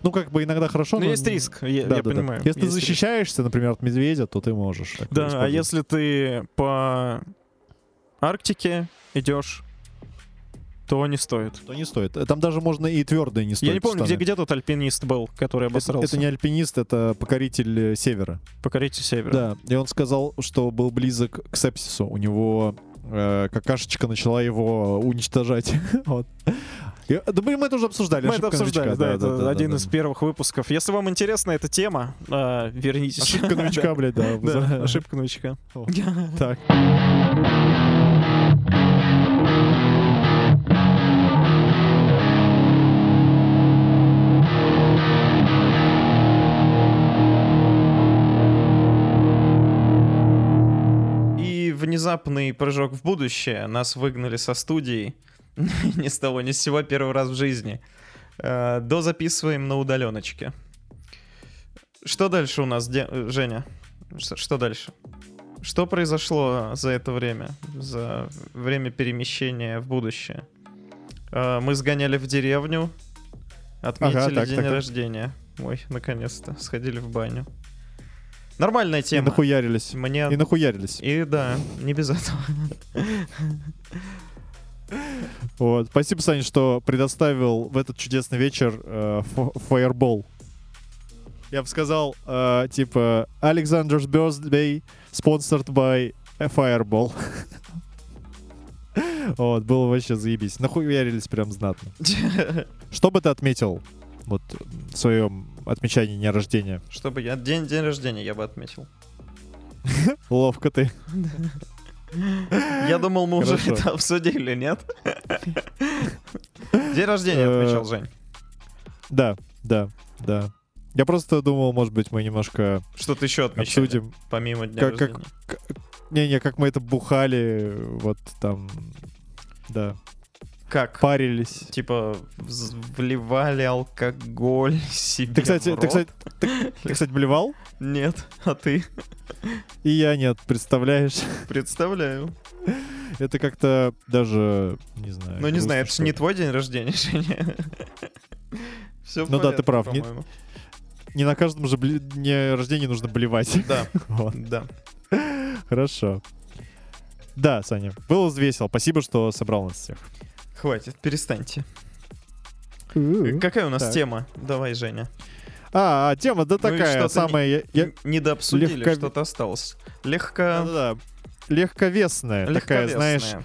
Ну, как бы иногда хорошо, Ну, но... есть риск, я, я Да-да-да. понимаю. Если ты есть риск. защищаешься, например, от медведя, то ты можешь. Да, а если ты по Арктике идешь, то не стоит. То не стоит. Там даже можно и твердые не стоит. Я не помню, где, где тут альпинист был, который Это, обосрался. это не альпинист, это покоритель э, севера. Покорите север. Да, и он сказал, что был близок к сепсису. У него э, какашечка начала его уничтожать. Вот. И- Да мы мы это уже обсуждали. Мы это обсуждали, новичка, да, это да, один да, из да. первых выпусков. Если вам интересна эта тема, э, вернитесь. Ошибка новичка, блядь, да. Да, ошибка новичка. Так. Внезапный прыжок в будущее. Нас выгнали со студии. Ни с того, ни с сего первый раз в жизни. Э, Дозаписываем на удаленочке. Что дальше у нас, Женя? Что, дальше? Что произошло за это время? За время перемещения в будущее? Э, Мы сгоняли в деревню, отметили так, день так, так. рождения. Ой, наконец-то. Сходили в баню. Нормальная И тема. нахуярились. Мне И нахуярились. и да, не без этого. Вот. Спасибо, Саня, что предоставил в этот чудесный вечер э, ф- Fireball. Я бы сказал, э, типа, Alexander's Birthday sponsored by a Fireball. Вот, было вообще заебись. Нахуярились прям знатно. Что бы ты отметил вот в своем отмечании дня рождения? Чтобы я день, день рождения я бы отметил. Ловко ты. Я думал, мы уже это обсудили, нет? День рождения Э, отмечал, Жень. Да, да, да. Я просто думал, может быть, мы немножко Что ты еще отмечали, обсудим. помимо дня как- как- рождения? Не-не, как мы это бухали, вот там, да, Как? парились. Типа вливали алкоголь себе Ты, кстати, ты, кстати, ты, ты, кстати, блевал? Нет, а ты? И я нет, представляешь? Представляю. Это как-то даже, не знаю. Ну, не знаю, это же не твой день рождения, Женя. Все Ну да, ты прав, не-. Не на каждом же бле- дне рождения нужно блевать. Да, Вот, да. Хорошо. Да, Саня, было весело. Спасибо, что собрал нас всех. Хватит, перестаньте. Какая у нас Так. тема? Давай, Женя. А, а, тема, да Ну такая самая... я- я- Недообсудили, легко- что-то осталось. Легко... Да-да-да. Легковесная такая, знаешь... легковесная.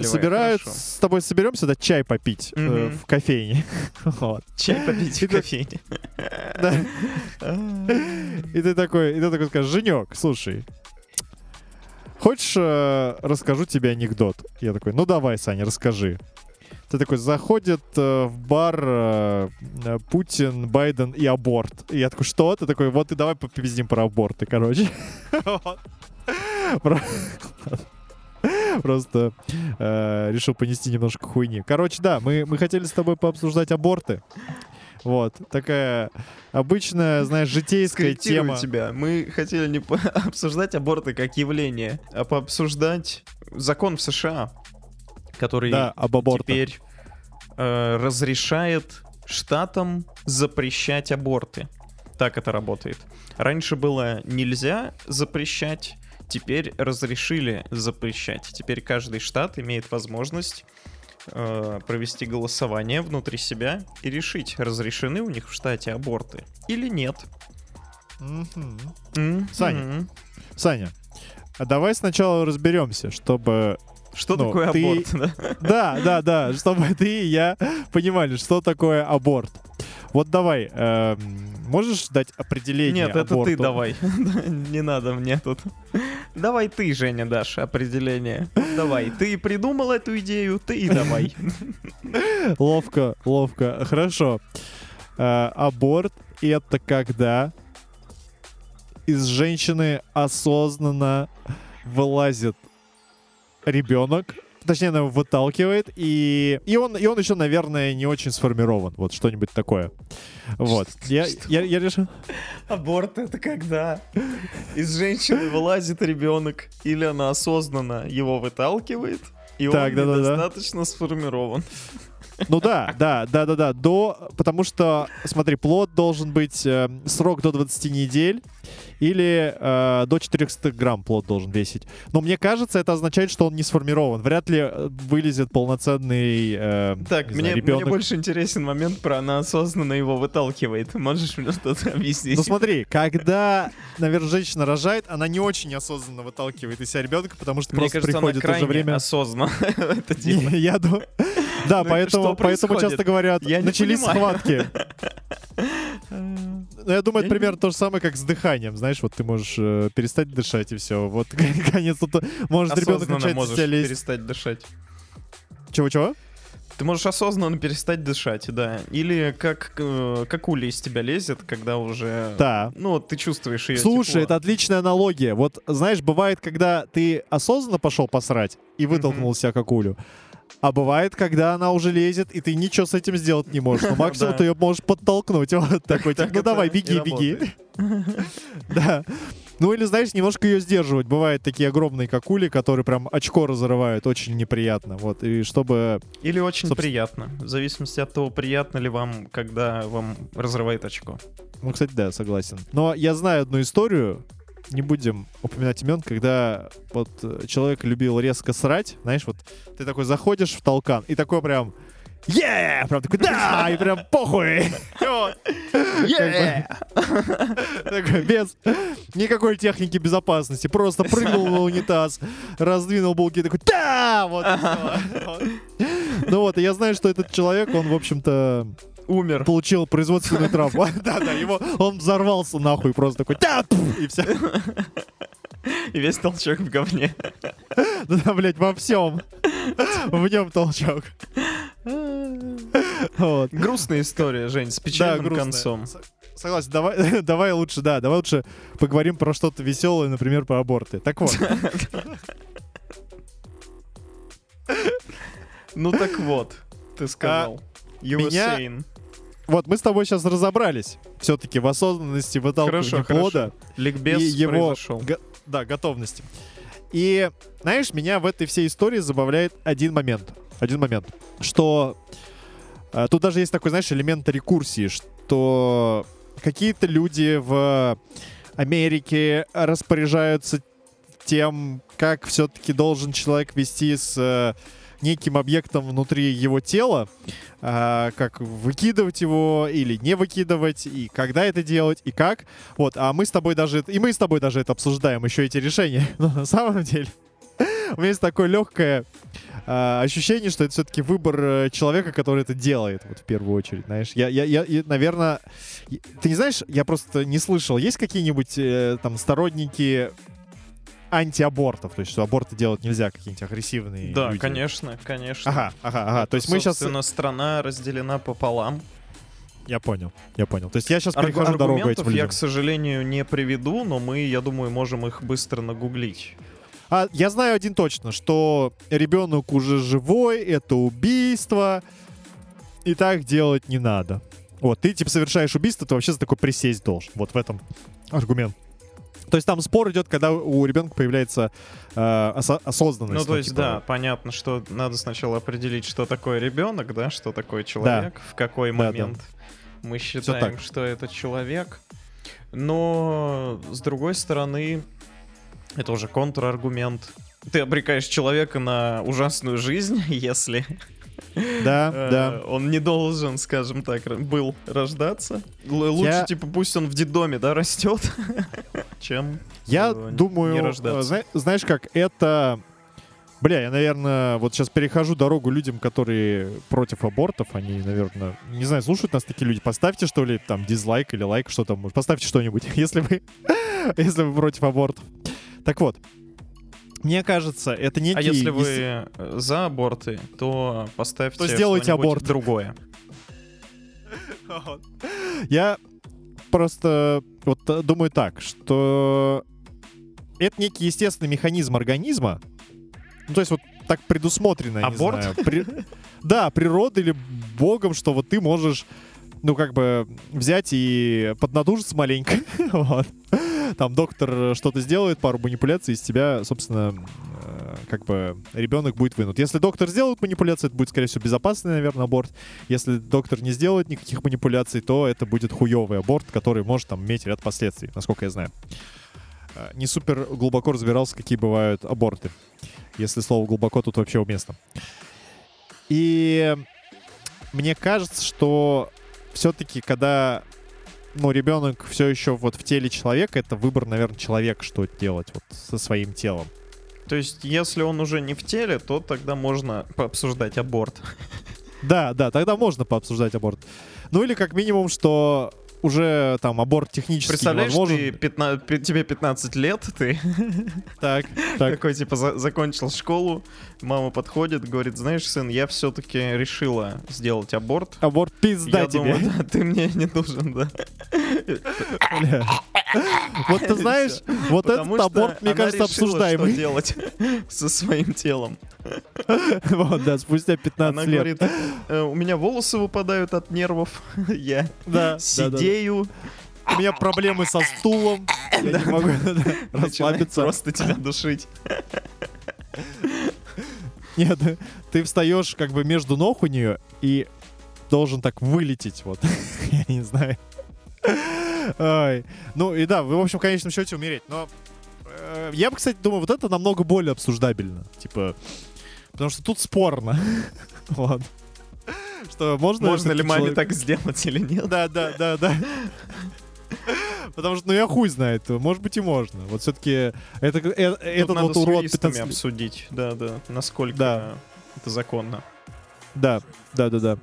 Вот собирают, хорошо. с тобой соберемся, да, чай попить э, Мгм. в кофейне. Вот. Чай попить И в кофейне. Да. И ты такой, и ты такой скажешь, Женек, слушай, хочешь, э, расскажу тебе анекдот? Я такой, ну давай, Саня, расскажи. Ты такой, заходит э, в бар э, э, Путин, Байден и аборт. И я такой, что? Ты такой, вот и давай попиздим про аборты, короче. Просто э, решил понести немножко хуйни. Короче, да, мы хотели с тобой пообсуждать аборты. Вот, такая обычная, знаешь, житейская тема. тебя. Мы хотели не обсуждать аборты как явление, а пообсуждать закон в США, который Да, об абортах. теперь э, разрешает штатам запрещать аборты. Так это работает. Раньше было нельзя запрещать, теперь разрешили запрещать. Теперь каждый штат имеет возможность провести голосование внутри себя и решить, разрешены у них в штате аборты или нет. Мгм. М, Саня. Саня, а давай сначала разберемся, чтобы... Что Ну, такое ты- аборт? да? Да, да, да, чтобы ты и я понимали, что такое аборт. Вот давай, эм, можешь дать определение Нет, это ты давай. Не надо мне тут. Давай ты, Женя, дашь определение. Давай, ты придумал эту идею, ты и давай. Ловко, ловко. Хорошо. Э, аборт — это когда из женщины осознанно вылазит ребенок точнее, она его выталкивает, и, и, он, и он еще, наверное, не очень сформирован, вот что-нибудь такое. Вот. Я, я, я решил... Аборт это когда из женщины вылазит ребенок, или она осознанно его выталкивает, и Так, он да-да-да. недостаточно сформирован. Ну да, да, да, да, да, до, потому что, смотри, плод должен быть э, срок до 20 недель или э, до 400 грамм плод должен весить. Но мне кажется, это означает, что он не сформирован. Вряд ли э, вылезет полноценный э, Так, не мне, знаю, мне ребенок. больше интересен момент про она осознанно его выталкивает. Можешь мне что-то объяснить? Ну смотри, когда, наверное, женщина рожает, она не очень осознанно выталкивает из себя ребенка, потому что Мне просто кажется, она приходит в то же крайне время... осознанно это делает. Я думаю... Да, Ну поэтому, поэтому часто говорят, Я начались понимаю. схватки. Ну, я думаю, это примерно то же самое, как с дыханием. Знаешь, вот ты можешь э, перестать дышать, и все. Вот конец тут может ребенок начать можешь перестать дышать. Чего-чего? Ты можешь осознанно перестать дышать, да. Или как, э, как уля из тебя лезет, когда уже... Да. Ну, вот ты чувствуешь ее Слушай, это отличная аналогия. Вот, знаешь, бывает, когда ты осознанно пошел посрать и вытолкнул себя как улю. А бывает, когда она уже лезет, и ты ничего с этим сделать не можешь. Ну, максимум ты ее можешь подтолкнуть. Вот такой, типа, ну давай, беги, беги. Да. Ну или, знаешь, немножко ее сдерживать. Бывают такие огромные какули, которые прям очко разрывают. Очень неприятно. Вот. И чтобы... Или очень Собственно- приятно. В зависимости от того, приятно ли вам, когда вам разрывает очко. Ну, кстати, да, согласен. Но я знаю одну историю, не будем упоминать имен, когда вот э, человек любил резко срать, знаешь, вот ты такой заходишь в толкан и такой прям Yeah! Прям такой, да! И прям похуй! Такой, без никакой техники безопасности. Просто прыгнул на унитаз, раздвинул булки, такой, да! Вот. Ну вот, я знаю, что этот человек, он, в общем-то, Умер. получил производственную травму. Да-да, его, он взорвался нахуй, просто такой, да, и все. И весь толчок в говне. Да, блядь, во всем. В нем толчок. Вот. Грустная история, Жень, с печальным грустно. концом. Согласен, давай, давай лучше, да, давай лучше поговорим про что-то веселое, например, про аборты. Так вот, Ну так вот, ты сказал. You А, меня- saying. Вот мы с тобой сейчас разобрались все-таки в осознанности выталкивания Хорошо, плода Ликбез и его произошел. го- да, готовности. И, знаешь, меня в этой всей истории забавляет один момент. Один момент. Что э, тут даже есть такой, знаешь, элемент рекурсии, что какие-то люди в Америке распоряжаются тем, как все-таки должен человек вести с э, неким объектом внутри его тела, а, как выкидывать его или не выкидывать, и когда это делать, и как. Вот, а мы с тобой даже, и мы с тобой даже это обсуждаем, еще эти решения. Но на самом деле у меня есть такое легкое а, ощущение, что это все-таки выбор э, человека, который это делает, вот в первую очередь, знаешь. Я, я, я, наверное, ты не знаешь, я просто не слышал, есть какие-нибудь э, там сторонники антиабортов, то есть что аборты делать нельзя, какие-нибудь агрессивные Да, люди? конечно, конечно. Ага, ага, ага. То есть мы сейчас... Собственно, страна разделена пополам. Я понял, я понял. То есть я сейчас перехожу дорогу этим Аргументов я, людям. к сожалению, не приведу, но мы, я думаю, можем их быстро нагуглить. А, я знаю один точно, что ребенок уже живой, это убийство, и так делать не надо. Вот, ты типа совершаешь убийство, ты вообще за такой присесть должен. Вот в этом аргумент. То есть там спор идет, когда у ребенка появляется э, осо- осознанность. Ну, то есть, типа, да, понятно, что надо сначала определить, что такое ребенок, да, что такое человек, в какой Да, да. момент мы считаем, что это человек. Но, с другой стороны, это уже контраргумент. Ты обрекаешь человека на ужасную жизнь, если Да, э, да. он не должен, скажем так, был рождаться. Лучше, типа, пусть он в детдоме, да, растет, чем... Я э, думаю, э, знаешь как, это... Бля, я, наверное, вот сейчас перехожу дорогу людям, которые против абортов. Они, наверное, не знаю, слушают нас такие люди. Поставьте, что ли, там, дизлайк или лайк, что там. Поставьте что-нибудь, если вы, если вы против абортов. Так вот, мне кажется, это некий... А если вы за аборты, то поставьте То сделайте аборт. другое. Я просто вот э, думаю так, что это некий естественный механизм организма. Ну, то есть вот так предусмотрено, Аборт? знаю. При- Да, природой или богом, что вот ты можешь, ну, как бы взять и поднадужиться маленько. Вот. Там доктор что-то сделает, пару манипуляций, из тебя, собственно, э, как бы ребенок будет вынут. Если доктор сделает манипуляции, это будет, скорее всего, безопасный, наверное, аборт. Если доктор не сделает никаких манипуляций, то это будет хуёвый аборт, который может там иметь ряд последствий, насколько я знаю. Э, Не супер глубоко разбирался, какие бывают аборты. Если слово глубоко тут вообще уместно. И мне кажется, что все-таки, когда ну, ребенок все еще вот в теле человека, это выбор, наверное, человека, что делать вот со своим телом. То есть, если он уже не в теле, то тогда можно пообсуждать аборт. Да, да, тогда можно пообсуждать аборт. Ну или как минимум, что уже там аборт технически Представляешь, невозможен. ты 15 пи- тебе 15 лет, ты Так, так. такой, типа, за- закончил школу, мама подходит, говорит, знаешь, сын, я все-таки решила сделать аборт. Аборт пизда я тебе. думаю, да, ты мне не нужен, да. Вот ты знаешь, вот этот аборт, мне кажется, обсуждаемый. что делать со своим телом. Вот, да, спустя 15 Она лет. говорит, «Э, у меня волосы выпадают от нервов, я сидею, У меня проблемы со стулом. Я не могу расслабиться. просто тебя душить. Нет, ты встаешь как бы между ног у нее и должен так вылететь, вот. Я не знаю. Ну и да, вы, в общем, в конечном счете умереть. Но э, я бы, кстати, думаю, вот это намного более обсуждабельно. Типа, потому что тут спорно. Вот. Что можно... Можно ли маме так сделать или нет? Да, да, да, да. Потому что, ну я хуй знает, может быть и можно. Вот все-таки это, э, Тут этот вот урод юристами 15 обсудить, да, да, насколько Да. это законно. Да, да, да, да.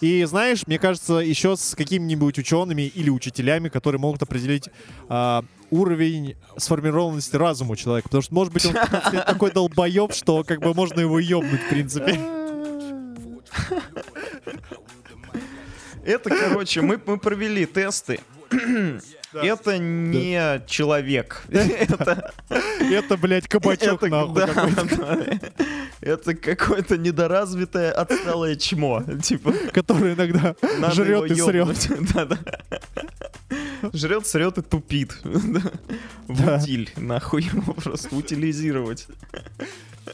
И знаешь, мне кажется, еще с какими-нибудь учеными или учителями, которые могут определить а, уровень сформированности разума человека. Потому что, может быть, он в 15 лет такой долбоеб, что как бы можно его ебнуть, в принципе. Это, короче, мы, мы провели тесты. Это не человек. Это, Это, блядь, кабачок это, нахуй. да, какой-то, это какое-то недоразвитое отсталое чмо. Типа, Который иногда жрет и срет. Да, да. Жрет, срет и тупит. Да. Утиль. Нахуй его просто утилизировать.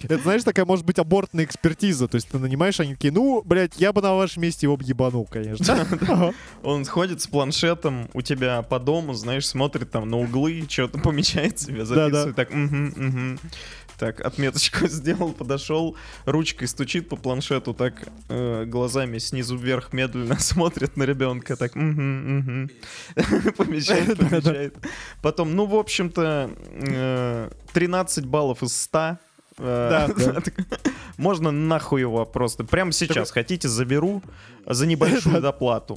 Это, знаешь, такая может быть абортная экспертиза. То есть ты нанимаешь, они такие, ну, блядь, я бы на вашем месте его ебанул, конечно. Он ходит с планшетом у тебя по дому, знаешь, смотрит там на углы, что-то помечает себе, записывает так. Так, отметочку сделал, подошел, ручкой стучит по планшету, так э, глазами снизу вверх медленно смотрит на ребенка, так, «Мгм, мгм». помечает. Потом, ну, в общем-то, э, 13 баллов из 100. Э, Да, Можно нахуй его просто. Прямо сейчас хотите, заберу за небольшую доплату.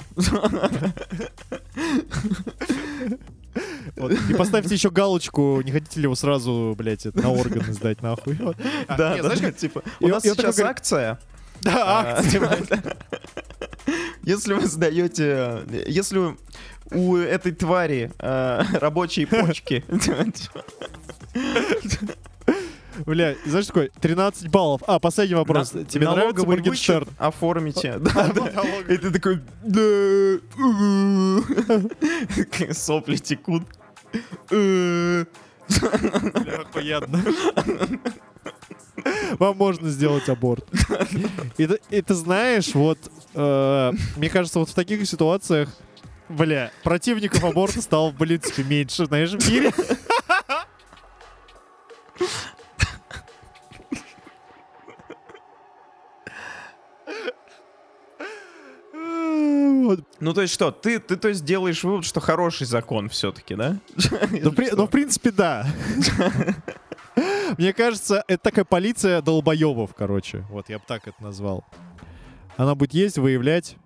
Вот. И поставьте еще галочку, не хотите ли его сразу, блядь, на органы сдать нахуй. А, Да, знаешь, как- типа, у нас сейчас акция. Да, А, акция. Если вы сдаете, если у этой твари э, рабочие почки, Бля, знаешь, такой, 13 баллов. А, последний вопрос. на- Тебе нравится Моргенштерн? оформите. Да, да. И ты такой, сопли текут. Охуенно. Вам можно сделать аборт. И, и ты знаешь, вот, э, мне кажется, вот в таких ситуациях, бля, противников аборта стало, в принципе, меньше, знаешь, в мире. Вот. Ну, то есть что, ты, ты то есть делаешь вывод, что хороший закон все-таки, да? Ну, ну, в принципе, да. Мне кажется, это такая полиция долбоебов, короче. Вот, я бы так это назвал. Она будет есть, выявлять.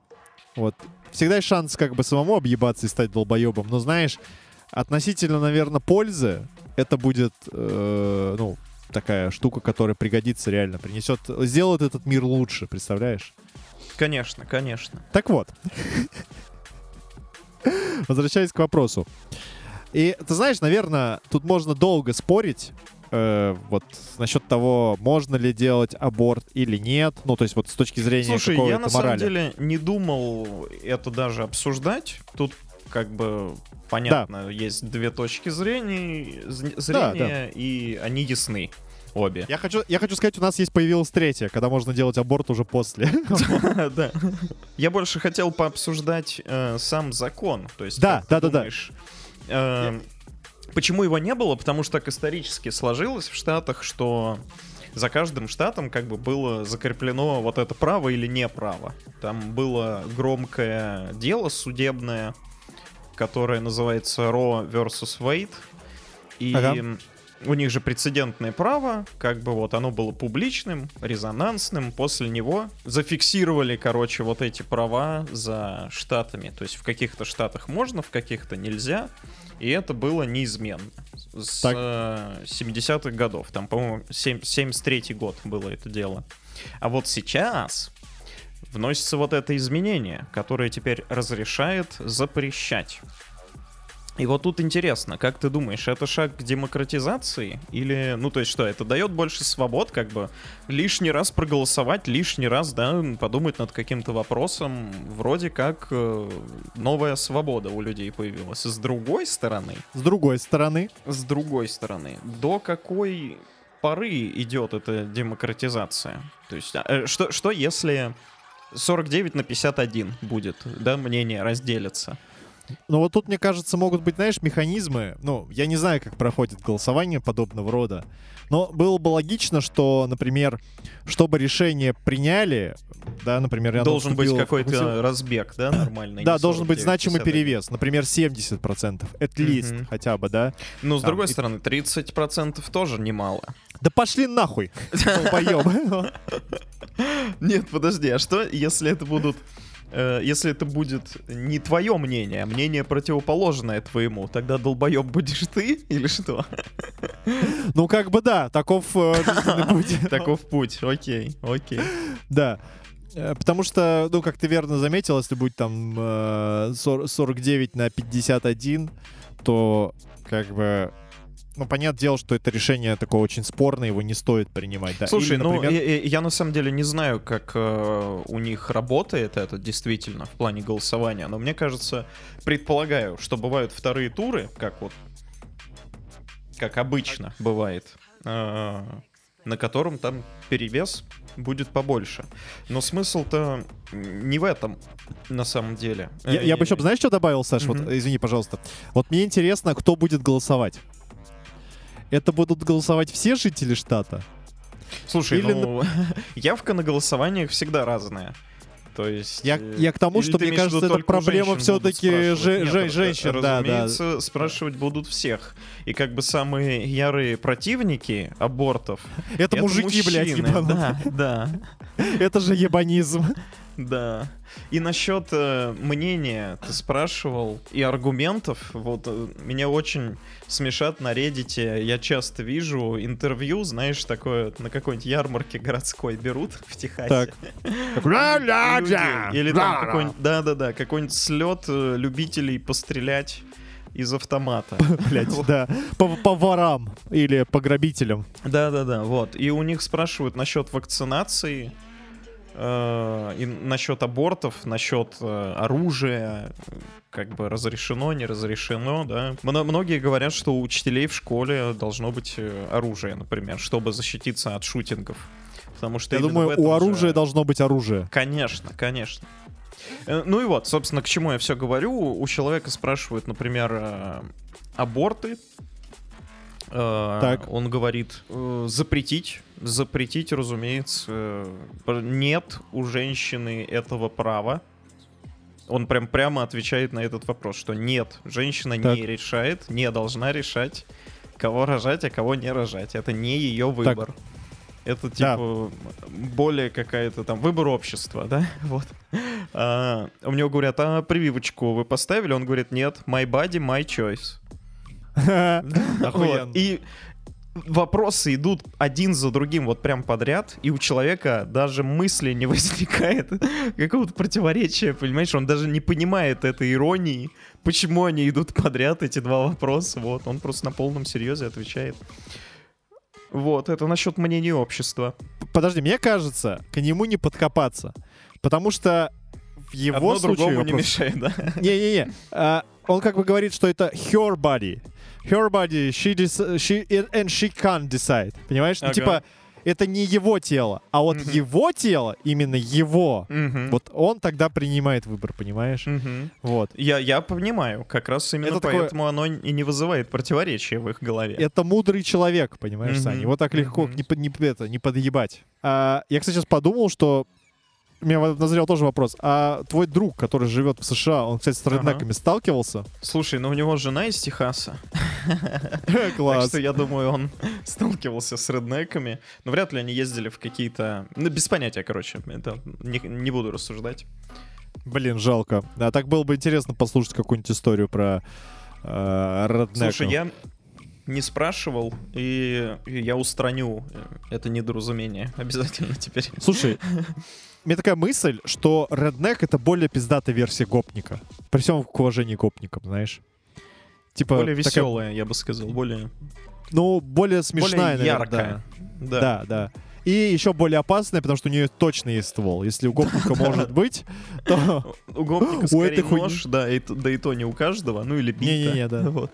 Вот. Всегда есть шанс как бы самому объебаться и стать долбоебом. Но знаешь, относительно, наверное, пользы, это будет, э, ну, такая штука, которая пригодится реально, принесет, сделает этот мир лучше, представляешь? Конечно, конечно. Так вот. Возвращаясь к вопросу. И ты знаешь, наверное, тут можно долго спорить, э, вот насчет того, можно ли делать аборт или нет, ну, то есть вот с точки зрения Слушай, я на морали. самом деле не думал это даже обсуждать. Тут как бы понятно, есть две точки зрения, зрения и они ясны обе. Я хочу, я хочу сказать, у нас есть появилась третья, когда можно делать аборт уже после. Да. Я больше хотел пообсуждать э, сам закон. То есть, Да, да, да, да. э, Почему его не было? Потому что так исторически сложилось в Штатах, что за каждым штатом как бы было закреплено вот это право или не право. Там было громкое дело судебное, которое называется Roe versus Wade. И Ага. У них же прецедентное право, как бы вот оно было публичным, резонансным. После него зафиксировали, короче, вот эти права за штатами. То есть в каких-то штатах можно, в каких-то нельзя. И это было неизменно. С Так. э, 70-х годов. Там, по-моему, семь- 73-й год было это дело. А вот сейчас вносится вот это изменение, которое теперь разрешает запрещать. И вот тут интересно, как ты думаешь, это шаг к демократизации? Или, ну, то есть что, это дает больше свобод, как бы лишний раз проголосовать, лишний раз, да, подумать над каким-то вопросом, вроде как э, новая свобода у людей появилась. С другой стороны, С другой стороны, с другой стороны, до какой поры идет эта демократизация? То есть, а, э, что, что если 49 на 51 будет, да, мнение разделится? Ну вот тут, мне кажется, могут быть, знаешь, механизмы. Ну, я не знаю, как проходит голосование подобного рода. Но было бы логично, что, например, чтобы решение приняли, да, например, оно Должен быть в какой-то разбег, да, нормальный? Да, должен быть 49, значимый 51. перевес. Например, 70%. At least, хотя бы, да. Ну, с Там, другой и- стороны, 30% тоже немало. Да пошли нахуй. Нет, подожди, а что, если это будут... э, если это будет не твое мнение, а мнение противоположное твоему, тогда долбоеб будешь ты или что? Ну, как бы да, таков э, путь. Таков путь, окей, окей. Да. Э, Потому что, ну, как ты верно заметил, если будет там э, 40 49 на 51, то как бы... Ну, понятное дело, что это решение такое очень спорное, его не стоит принимать. Да. Слушай, Или, ну например, я, я- я на самом деле не знаю, как э, у них работает это действительно в плане голосования, но мне кажется, предполагаю, что бывают вторые туры, как вот, как обычно бывает, э, на котором там перевес будет побольше. Но смысл-то не в этом на самом деле. Я, я бы еще, знаешь, что добавил, Саш? Вот, Мгм. извини, пожалуйста. Вот мне интересно, кто будет голосовать. Это будут голосовать все жители штата? Слушай, или ну явка на голосованиях всегда разная. То есть... Я, э, я к тому, что, мне кажется, это проблема все-таки? Нет, раз- женщин, да, да. разумеется, спрашивать будут всех. И как бы самые ярые противники абортов... Это, мужики, блядь, мужчины. ебанутые. Да, да, Это же ебанизм. Да. И насчет э, мнения ты спрашивал и аргументов. Вот э, меня очень смешат на Reddit. Я часто вижу интервью, знаешь, такое на какой-нибудь ярмарке городской берут в Техасе. Или там какой-нибудь, да-да-да, какой-нибудь слет э, любителей пострелять из автомата. Блять, да. По, по ворам или по грабителям. Да-да-да, вот. И у них спрашивают насчет вакцинации, и насчет абортов, насчет э, оружия, э, как бы разрешено, не разрешено, да. Мно- многие говорят, что у учителей в школе должно быть э, оружие, например, чтобы защититься от шутингов. Потому что Я думаю, у же- оружия должно быть оружие. Конечно, конечно. Э, Ну и вот, собственно, к чему я все говорю. У человека спрашивают, например, э, аборты. Э, Так. Он говорит э, запретить. Запретить, разумеется, э, нет у женщины этого права. Он прям прямо отвечает на этот вопрос, что нет, женщина Так. не решает, не должна решать, кого рожать, а кого не рожать. Это не ее Так. выбор. Это Да. типа более какая-то там выбор общества, да? Вот. А, у него говорят, а прививочку вы поставили? Он говорит, нет, my body, my choice. Охуенно. И вопросы идут один за другим вот прям подряд, и у человека даже мысли не возникает какого-то противоречия, понимаешь? Он даже не понимает этой иронии, почему они идут подряд, эти два вопроса. Вот, он просто на полном серьезе отвечает. Вот, это насчет мнения общества. Подожди, мне кажется, к нему не подкопаться. Потому что в его Одно случае... другому не вопрос- мешает, да? Не-не-не. А, он как бы говорит, что это her body. Her body, she, she and she can't decide. Понимаешь? Ну, Ага. типа, это не его тело, а вот Мгм. его тело, именно его, Мгм. вот он тогда принимает выбор, понимаешь? Мгм. Вот. Я, я понимаю, как раз именно Это такое- поэтому оно и не вызывает противоречия в их голове. Это мудрый человек, понимаешь, Мгм. Саня? Его так легко Мгм. не, не, это, не подъебать. А, я, кстати, сейчас подумал, что у меня назрел тоже вопрос. А твой друг, который живет в США, он, кстати, с Ага. реднеками сталкивался? Слушай, ну у него жена из Техаса, так Класс. что я думаю, он сталкивался с реднеками. Но вряд ли они ездили в какие-то... Ну, без понятия, короче. Это не, не буду рассуждать. Блин, жалко. А так было бы интересно послушать какую-нибудь историю про э, реднеков. Слушай, я не спрашивал, и и я устраню это недоразумение обязательно теперь. Слушай, у меня такая мысль, что реднек — это более пиздатая версия гопника. При всем к уважению к гопникам, знаешь? Типа, Более такая, веселая, я бы сказал, более, ну, более смешная, более наверное, яркая. Да. да, да. И еще более опасная, потому что у нее точно есть ствол. Если у гопника может быть, то... У гопника скорее нож, да, да и то не у каждого, ну или бита. Не-не-не, да.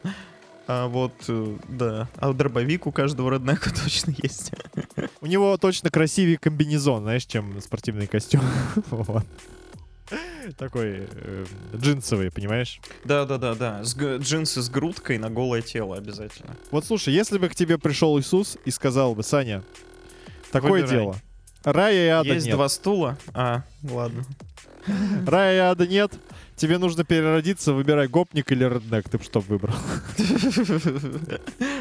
А вот, э, да, а дробовик у каждого роднека точно есть. У него точно красивее комбинезон, знаешь, чем спортивный костюм. Вот. Такой э, джинсовый, понимаешь? Да-да-да-да, с г- джинсы с грудкой на голое тело обязательно. Вот слушай, если бы к тебе пришел Иисус и сказал бы, Саня, такое Выбирай. дело. Рая и ада есть нет. два стула? А, ладно. Рая и ада нет. Тебе нужно переродиться, выбирай гопник или реднек. Ты бы что выбрал?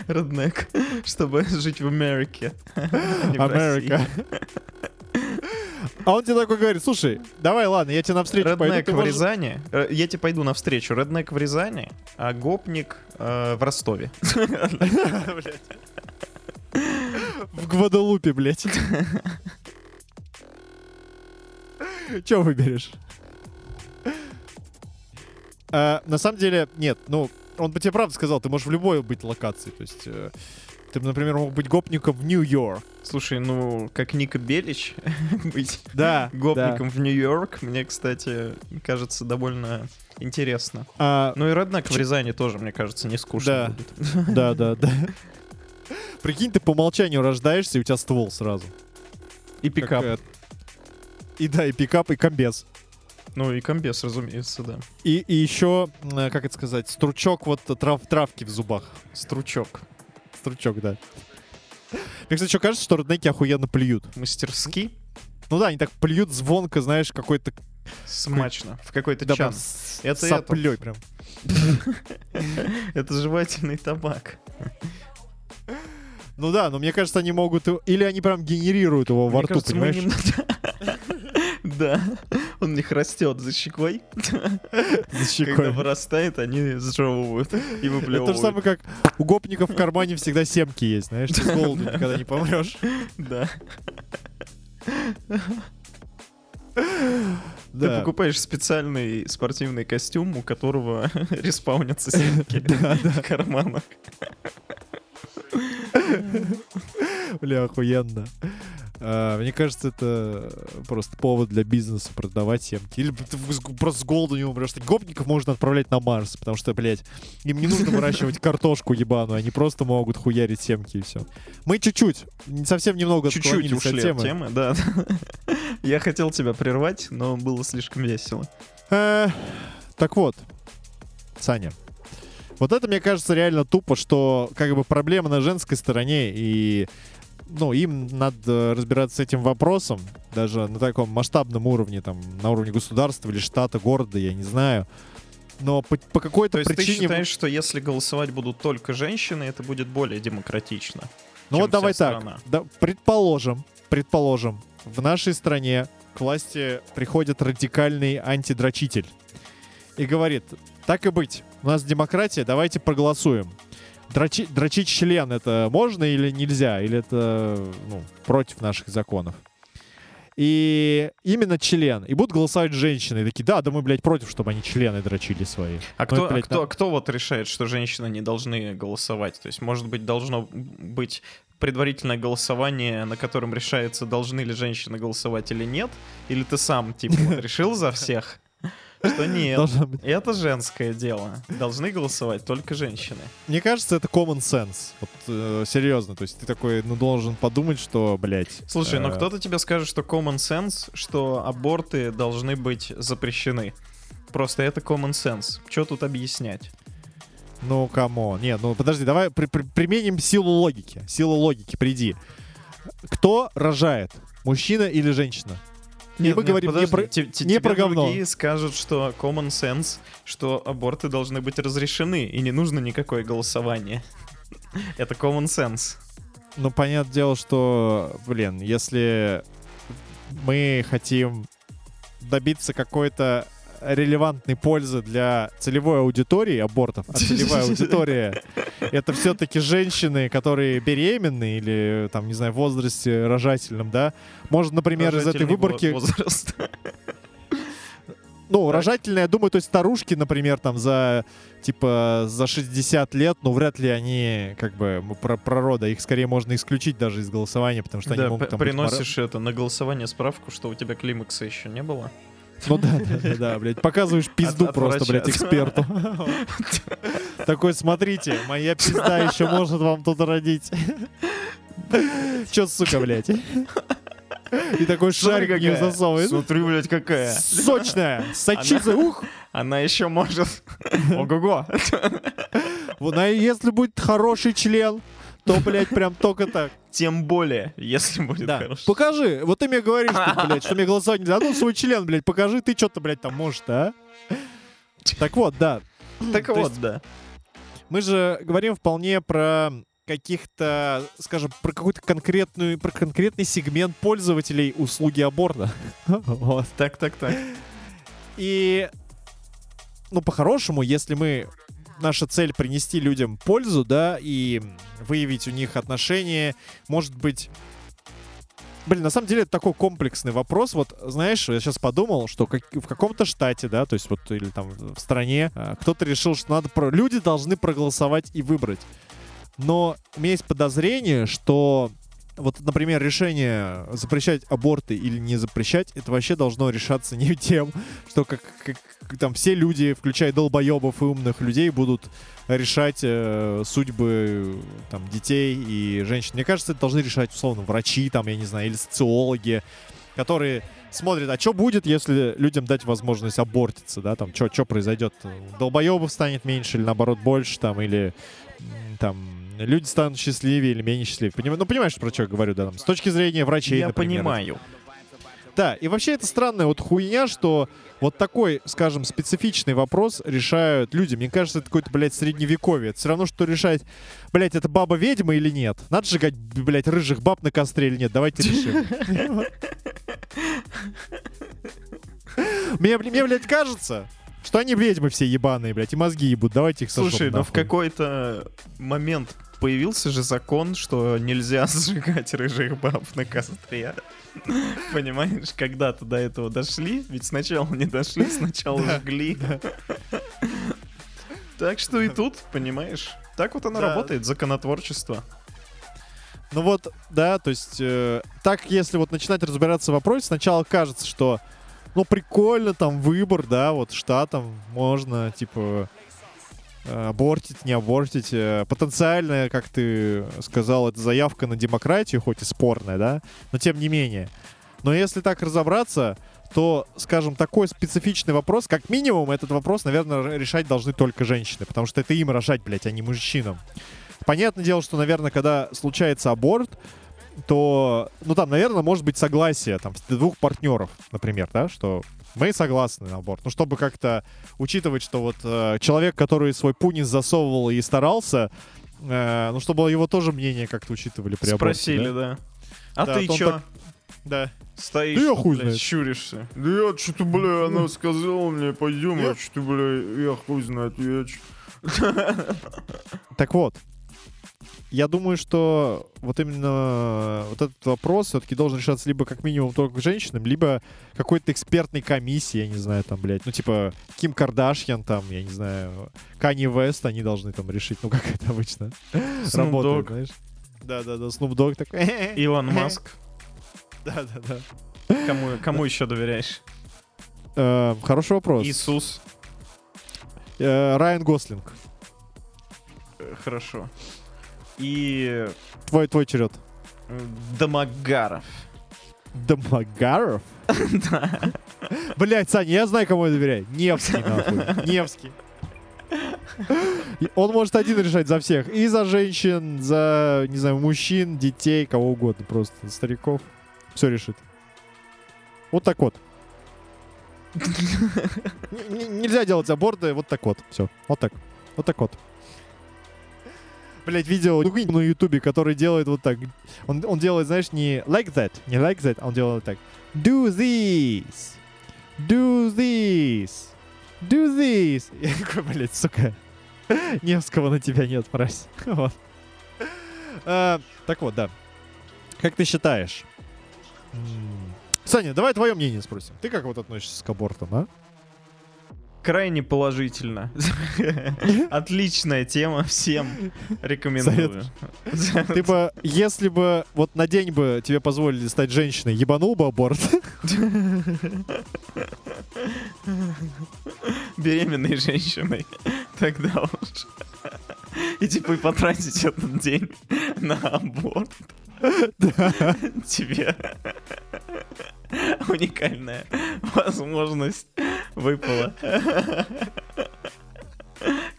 Роднек, чтобы жить в Америке. а. Америка. А он тебе такой говорит, слушай, давай, ладно, я тебе навстречу пойду. Реднек ты в можешь- Рязани. Э, Я тебе пойду навстречу. Реднек в Рязани, а гопник э, в Ростове. В Гваделупе, блядь. Че выберешь? А, на самом деле, нет, ну, он бы тебе правда сказал, ты можешь в любой быть локации. То есть, э, ты, например, мог быть гопником в Нью-Йорк. Слушай, ну, как Ника Белич быть Да, гопником в Нью-Йорк, мне, кстати, кажется довольно интересно. А, Ну и Реднек в Рязани тоже, мне кажется, не скучно Да. будет. да, да, да. Прикинь, ты по умолчанию рождаешься, и у тебя ствол сразу. И Как, пикап. э, И да, и пикап, и комбез. Ну и комбез, разумеется, да. И, и еще, э, как это сказать, стручок вот трав, травки в зубах. Стручок. Стручок, да. Мне, кстати, еще кажется, что реднеки охуенно плюют. Мастерски. Ну да, они так плюют звонко, знаешь, какой-то... Смачно. В какой-то Да, чан. прям Это соплей прям. Это жевательный табак. Ну да, но мне кажется, они могут... Или они прям генерируют его во рту, понимаешь? Да, он у них растет за щекой. За щекой. Когда вырастает, они сжевывают и Это то же выплевывают. самое, как у гопников в кармане всегда семки есть, знаешь, ты с голоду никогда не помрешь. Да. Ты Да. покупаешь специальный спортивный костюм, у которого респаунятся семки в карманах. Бля, охуенно. А, мне кажется, это просто повод для бизнеса продавать семки. Или ты просто с голоду не умрешь. Гопников можно отправлять на Марс, потому что, блядь, им не нужно выращивать картошку ебаную, они просто могут хуярить семки и все. Мы чуть-чуть, совсем немного Чуть-чуть от ушли от темы. темы, да. Я хотел тебя прервать, но было слишком весело. Э, Так вот, Саня, вот это, мне кажется, реально тупо, что как бы проблема на женской стороне, и ну, им надо разбираться с этим вопросом, даже на таком масштабном уровне, там, на уровне государства или штата, города, я не знаю. Но по, по какой-то То есть ты причине... считаешь, что если голосовать будут только женщины, это будет более демократично? ну вот давай вся так, страна? да, предположим, предположим, в нашей стране к власти приходит радикальный антидрочитель и говорит, так и быть, у нас демократия, давайте проголосуем. Дрочи- дрочить член это можно или нельзя? Или это ну, против наших законов? И именно член. И будут голосовать женщины. И такие, да, да мы, блядь, против, чтобы они члены дрочили свои. А Ну, кто, это, а блядь, кто, на- кто вот решает, что женщины не должны голосовать? То есть, может быть, должно быть предварительное голосование, на котором решается, должны ли женщины голосовать или нет? Или ты сам, типа, вот решил за всех? Что нет, это женское дело. Должны голосовать только женщины. Мне кажется, это common sense. Вот э, серьезно. То есть ты такой, ну, должен подумать, что, блядь. Слушай, но э, кто-то тебе скажет, что common sense, что аборты должны быть запрещены. Просто это common sense. Что тут объяснять? Ну, кому? Не, ну подожди, давай при- при- применим силу логики. Силу логики, приди. Кто рожает? Мужчина или женщина? И мы говорим не подожди, про- те- те- не про говно. другие скажут, что common sense, что аборты должны быть разрешены, и не нужно никакое голосование. Это common sense. Ну, понятное дело, что, блин, если мы хотим добиться какой-то релевантной пользы для целевой аудитории абортов, а целевая аудитория это все-таки женщины, которые беременны или, там, не знаю, в возрасте рожательном, да, может, например, из этой выборки... во- возраст. Ну, Так. рожательные, я думаю, то есть старушки, например, там за типа за 60 лет, ну вряд ли они как бы про, про рода, их скорее можно исключить даже из голосования, потому что они Да, могут п- там быть приносишь это на голосование справку, что у тебя климакса еще не было. Ну да, да, да, блядь, показываешь пизду просто, блядь, эксперту. Такой, смотрите, моя пизда еще может вам тут родить. Че, сука, блядь? И такой шарик в нее засовывает. Смотри, блядь, какая. Сочная, сочится, ух! Она еще может. Ого-го. А если будет хороший член, то, блядь, прям только так. Тем более, если будет Да. хорошо. Покажи. Вот ты мне говоришь, тут, блядь, что мне голосовать нельзя. Ну, свой член, блядь, покажи, ты что-то, блядь, там можешь, а? Так вот, да. Так вот, да. Мы же говорим вполне про каких-то, скажем, про какую-то конкретную, про конкретный сегмент пользователей услуги аборта. Вот. Так, так, так. И, ну, по-хорошему, если мы наша цель принести людям пользу, да, и выявить у них отношения, может быть... Блин, на самом деле это такой комплексный вопрос. Вот, знаешь, я сейчас подумал, что как- в каком-то штате, да, то есть вот или там в стране, а, кто-то решил, что надо про... люди должны проголосовать и выбрать. Но у меня есть подозрение, что вот, например, решение запрещать аборты или не запрещать, это вообще должно решаться не тем, что как, как- там все люди, включая долбоебов и умных людей, будут решать э, судьбы там детей и женщин. Мне кажется, это должны решать условно врачи, там, я не знаю, или социологи, которые смотрят, а что будет, если людям дать возможность абортиться, да, там, что произойдет? Долбоебов станет меньше или наоборот больше, там, или там люди станут счастливее или менее счастливее. Поним- Ну, понимаешь, про что я говорю, да, там, с точки зрения врачей, Я например. понимаю. Да, и вообще это странная вот хуйня, что вот такой, скажем, специфичный вопрос решают люди. Мне кажется, это какое-то, блядь, средневековье. Это все равно, что решать, блядь, это баба ведьма или нет. Надо сжигать, блядь, рыжих баб на костре или нет. Давайте решим. Мне, мне, блядь, кажется, что они ведьмы все ебаные, блядь, и мозги ебут. Давайте их сожжем Слушай, ну в какой-то момент появился же закон, что нельзя сжигать рыжих баб на костре. Понимаешь, когда-то до этого дошли, ведь сначала не дошли, сначала жгли. Так что и тут, понимаешь, так вот оно работает, законотворчество. Ну вот, да, то есть э, так, если вот начинать разбираться в вопросе, сначала кажется, что ну прикольно, там выбор, да, вот штатам можно, типа, э, абортить, не абортить. Э, Потенциально, как ты сказал, это заявка на демократию, хоть и спорная, да, но тем не менее. Но если так разобраться, то, скажем, такой специфичный вопрос, как минимум, этот вопрос, наверное, решать должны только женщины, потому что это им рожать, блядь, а не мужчинам. Понятное дело, что, наверное, когда случается аборт, то, ну там, наверное, может быть согласие там двух партнеров, например, да, что мы согласны на аборт. Ну, чтобы как-то учитывать, что вот э, человек, который свой пунис засовывал и старался, э, ну, чтобы его тоже мнение как-то учитывали при аборте, Спросили, да? да. А Да, ты чё? так- Да. Стоишь, Да я тут, хуй блядь, знает. щуришься. Да я что-то, бля, она сказала мне, пойдем, Я- я что-то, бля, я хуй знает, я чё- Так вот, я думаю, что вот именно вот этот вопрос все-таки должен решаться либо как минимум только женщинам, либо какой-то экспертной комиссии, я не знаю, там, блядь, ну, типа, Ким Кардашьян, там, я не знаю, Канни Вест, они должны там решить, ну, как это обычно Snoop работает, знаешь. Да-да-да, Snoop Dogg такой. Илон Маск. Да-да-да. Кому, кому еще доверяешь? Э, Хороший вопрос. Иисус. Э, Райан Гослинг. Э, Хорошо. И Твой, твой черед. э, Домогаров. Домогаров? Блять, Саня, я знаю, кому я доверяю. Невский, нахуй. Невский. Он может один решать за всех. И за женщин, за, не знаю, мужчин, детей, кого угодно. Просто стариков. Все решит. Вот так вот. Нельзя делать аборты, вот так вот. Все. Вот так. Вот так вот. Блять, видео на ютубе, который делает вот так. Он, он делает, знаешь, не like that, не like that, а он делает так. Do this. Do this. Do this. Я такой, блядь, сука. Невского на тебя нет, мразь. Вот. А, так вот, да. Как ты считаешь? Саня, давай твое мнение спросим. Ты как вот относишься к абортам, а? Крайне положительно. Отличная тема, всем рекомендую. Ты бы, если бы вот на день бы тебе позволили стать женщиной, ебанул бы аборт? Беременной женщиной. Тогда уж. И типа и потратить этот день на аборт. Тебе уникальная возможность выпала.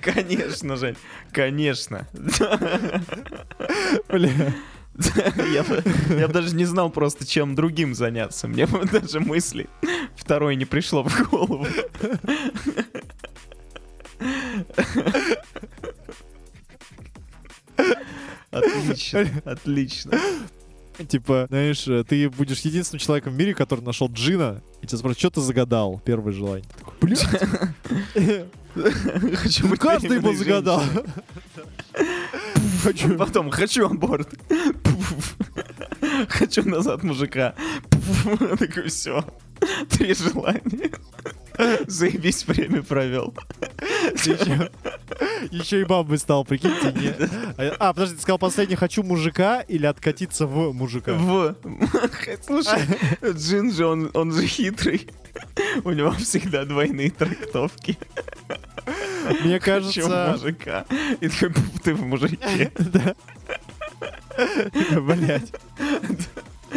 Конечно, Жень, конечно. Бля. Я я даже не знал просто, чем другим заняться. Мне даже мысли второй не пришло в голову. Отлично, отлично. Типа, знаешь, э, ты будешь единственным человеком в мире, который нашел джина, и тебя спросят, что ты загадал? Первое желание. Блядь, Хочу быть каждый его загадал. Хочу. Потом хочу аборт. Хочу назад мужика. Такой, все. Три желания. Заебись, время провел. Еще, и бабой стал, прикиньте. не- А, А, подожди, ты сказал последний «хочу мужика» или «откатиться в мужика»? В. Слушай, Джин же, он, он же хитрый. У него всегда двойные трактовки. Мне Хочу кажется... мужика. И такой, «Пф, ты в мужике. Да. Блять.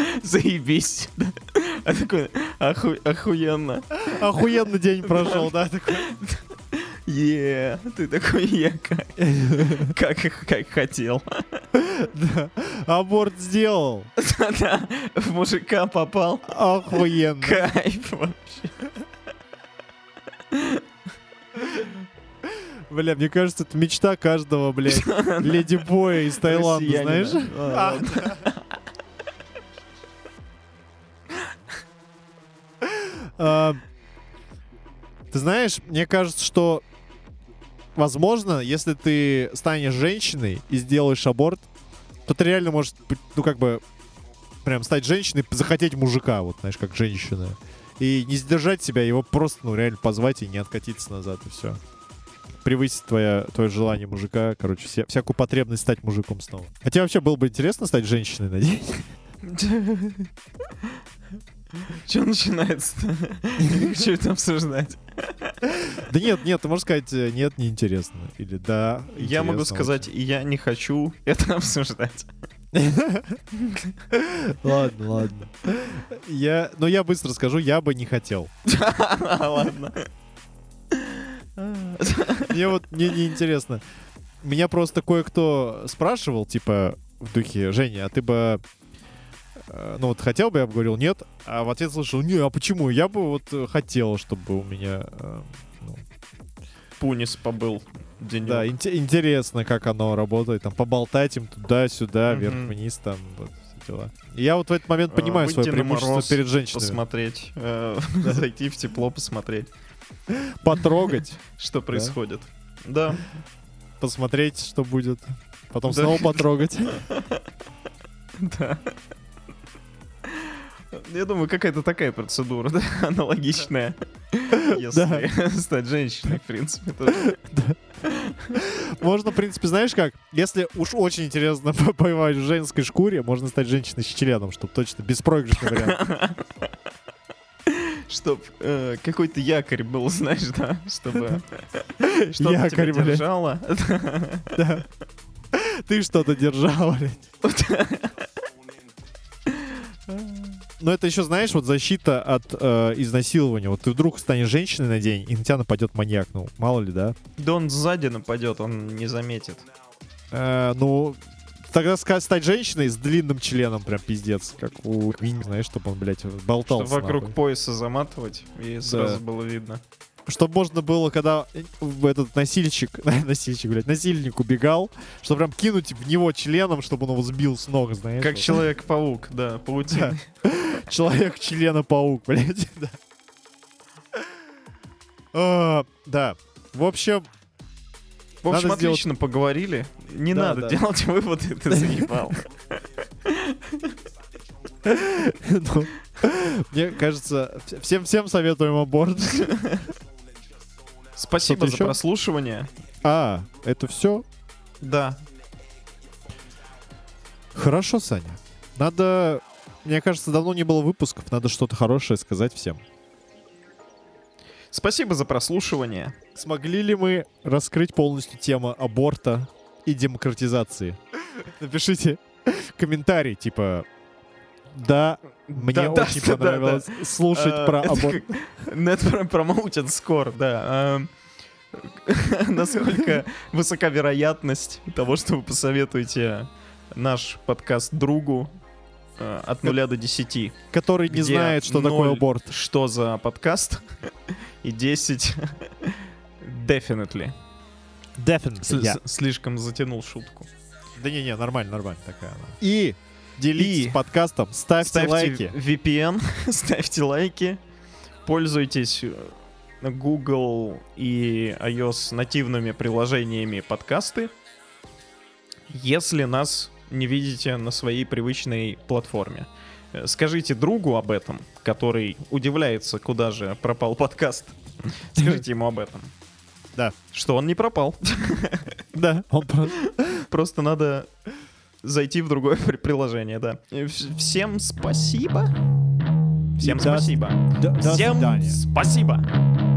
Заебись. А такой, «Оху- охуенно. Охуенный день прошел, да? Такой. Е, ты такой, е, как, как, хотел. Да. Аборт сделал. Да, в мужика попал. Охуенно. Кайф вообще. Бля, мне кажется, это мечта каждого, блядь, леди-боя из Таиланда, знаешь? А, Ты знаешь, мне кажется, что возможно, если ты станешь женщиной и сделаешь аборт, то ты реально можешь, ну как бы, прям стать женщиной, захотеть мужика, вот, знаешь, как женщина. И не сдержать себя, его просто, ну, реально позвать и не откатиться назад, и все. Превысить твое, твое желание мужика, короче, вся- всякую потребность стать мужиком снова. Хотя вообще было бы интересно стать женщиной на день. Че начинается-то? Я не хочу это обсуждать. Да нет, нет, ты можешь сказать, э, нет, неинтересно. Или да, Я могу сказать, я не хочу это обсуждать. Ладно, ладно. Я, но я быстро скажу, я бы не хотел. Ладно. Мне вот мне не интересно. Меня просто кое-кто спрашивал, типа, в духе, Женя, а ты бы ну вот хотел бы, я бы говорил нет, а в ответ слышал, не, а почему? Я бы вот э, хотел, чтобы у меня, э, ну, Пунис побыл денек. да, инте- интересно, как оно работает, там, поболтать им туда-сюда, Мгм. вверх-вниз, там, вот, все дела. И я вот в этот момент А, понимаю выйти свое преимущество мороз, перед женщинами. Посмотреть. э, Зайти в тепло, посмотреть, Потрогать, что происходит. Да. посмотреть, что будет. Потом снова потрогать. Да. Я думаю, какая-то такая процедура, да, аналогичная. Если стать женщиной, в принципе, тоже. Можно, в принципе, знаешь как, если уж очень интересно побывать в женской шкуре, можно стать женщиной с членом, чтобы точно беспроигрышный вариант. Чтоб э, какой-то якорь был, знаешь, да? Чтобы что-то Якорь, тебя держало. Да. Ты что-то держал, блядь. Но это еще, знаешь, вот защита от э, изнасилования. Вот ты вдруг станешь женщиной на день, и на тебя нападет маньяк. Ну, мало ли, да? Да он сзади нападет, он не заметит. Э, ну, тогда ска- стать женщиной с длинным членом, прям пиздец. Как у Винни, знаешь, чтобы он, блядь, болтался. Чтобы вокруг нахуй. пояса заматывать, и сразу было видно. Чтобы можно было, когда э, этот носильщик, носильщик, блядь, насильник убегал, чтобы прям кинуть в него членом, чтобы он его сбил с ног, знаешь. Как. Человек-паук, да, паутина. Человек-члена-паук, блядь, да. А, Да. В общем, В общем, Надо сделать- отлично поговорили. Не Да, надо да. делать выводы, ты заебал. ну, мне кажется, вс- всем всем советуем аборт. Спасибо за еще? прослушивание. А, это все? Да. Хорошо, Саня. Надо, мне кажется, давно не было выпусков, надо что-то хорошее сказать всем. Спасибо за прослушивание. Смогли ли мы раскрыть полностью тему аборта и демократизации? Напишите комментарий, типа, да, мне Да, да, очень да, да, понравилось слушать А, про аборт. Net Promoted Score, да. Эм, Насколько высока вероятность того, что вы посоветуете наш подкаст другу э, от нуля до 10. который не знает, что такое аборт. Что за подкаст? И 10 definitely. Definitely. Слишком затянул шутку. Да не-не, нормально, нормально такая она. И делитесь И подкастом, ставьте, Ставьте лайки. VPN, ставьте лайки, пользуйтесь э, Google и iOS нативными приложениями подкасты, если нас не видите на своей привычной платформе. Э, Скажите другу об этом, который удивляется, куда же пропал подкаст. Скажите ему об этом. Да. Что он не пропал. Да, он просто... Просто надо зайти в другое при- приложение, да. Вс- Всем спасибо. Всем спасибо. Всем спасибо.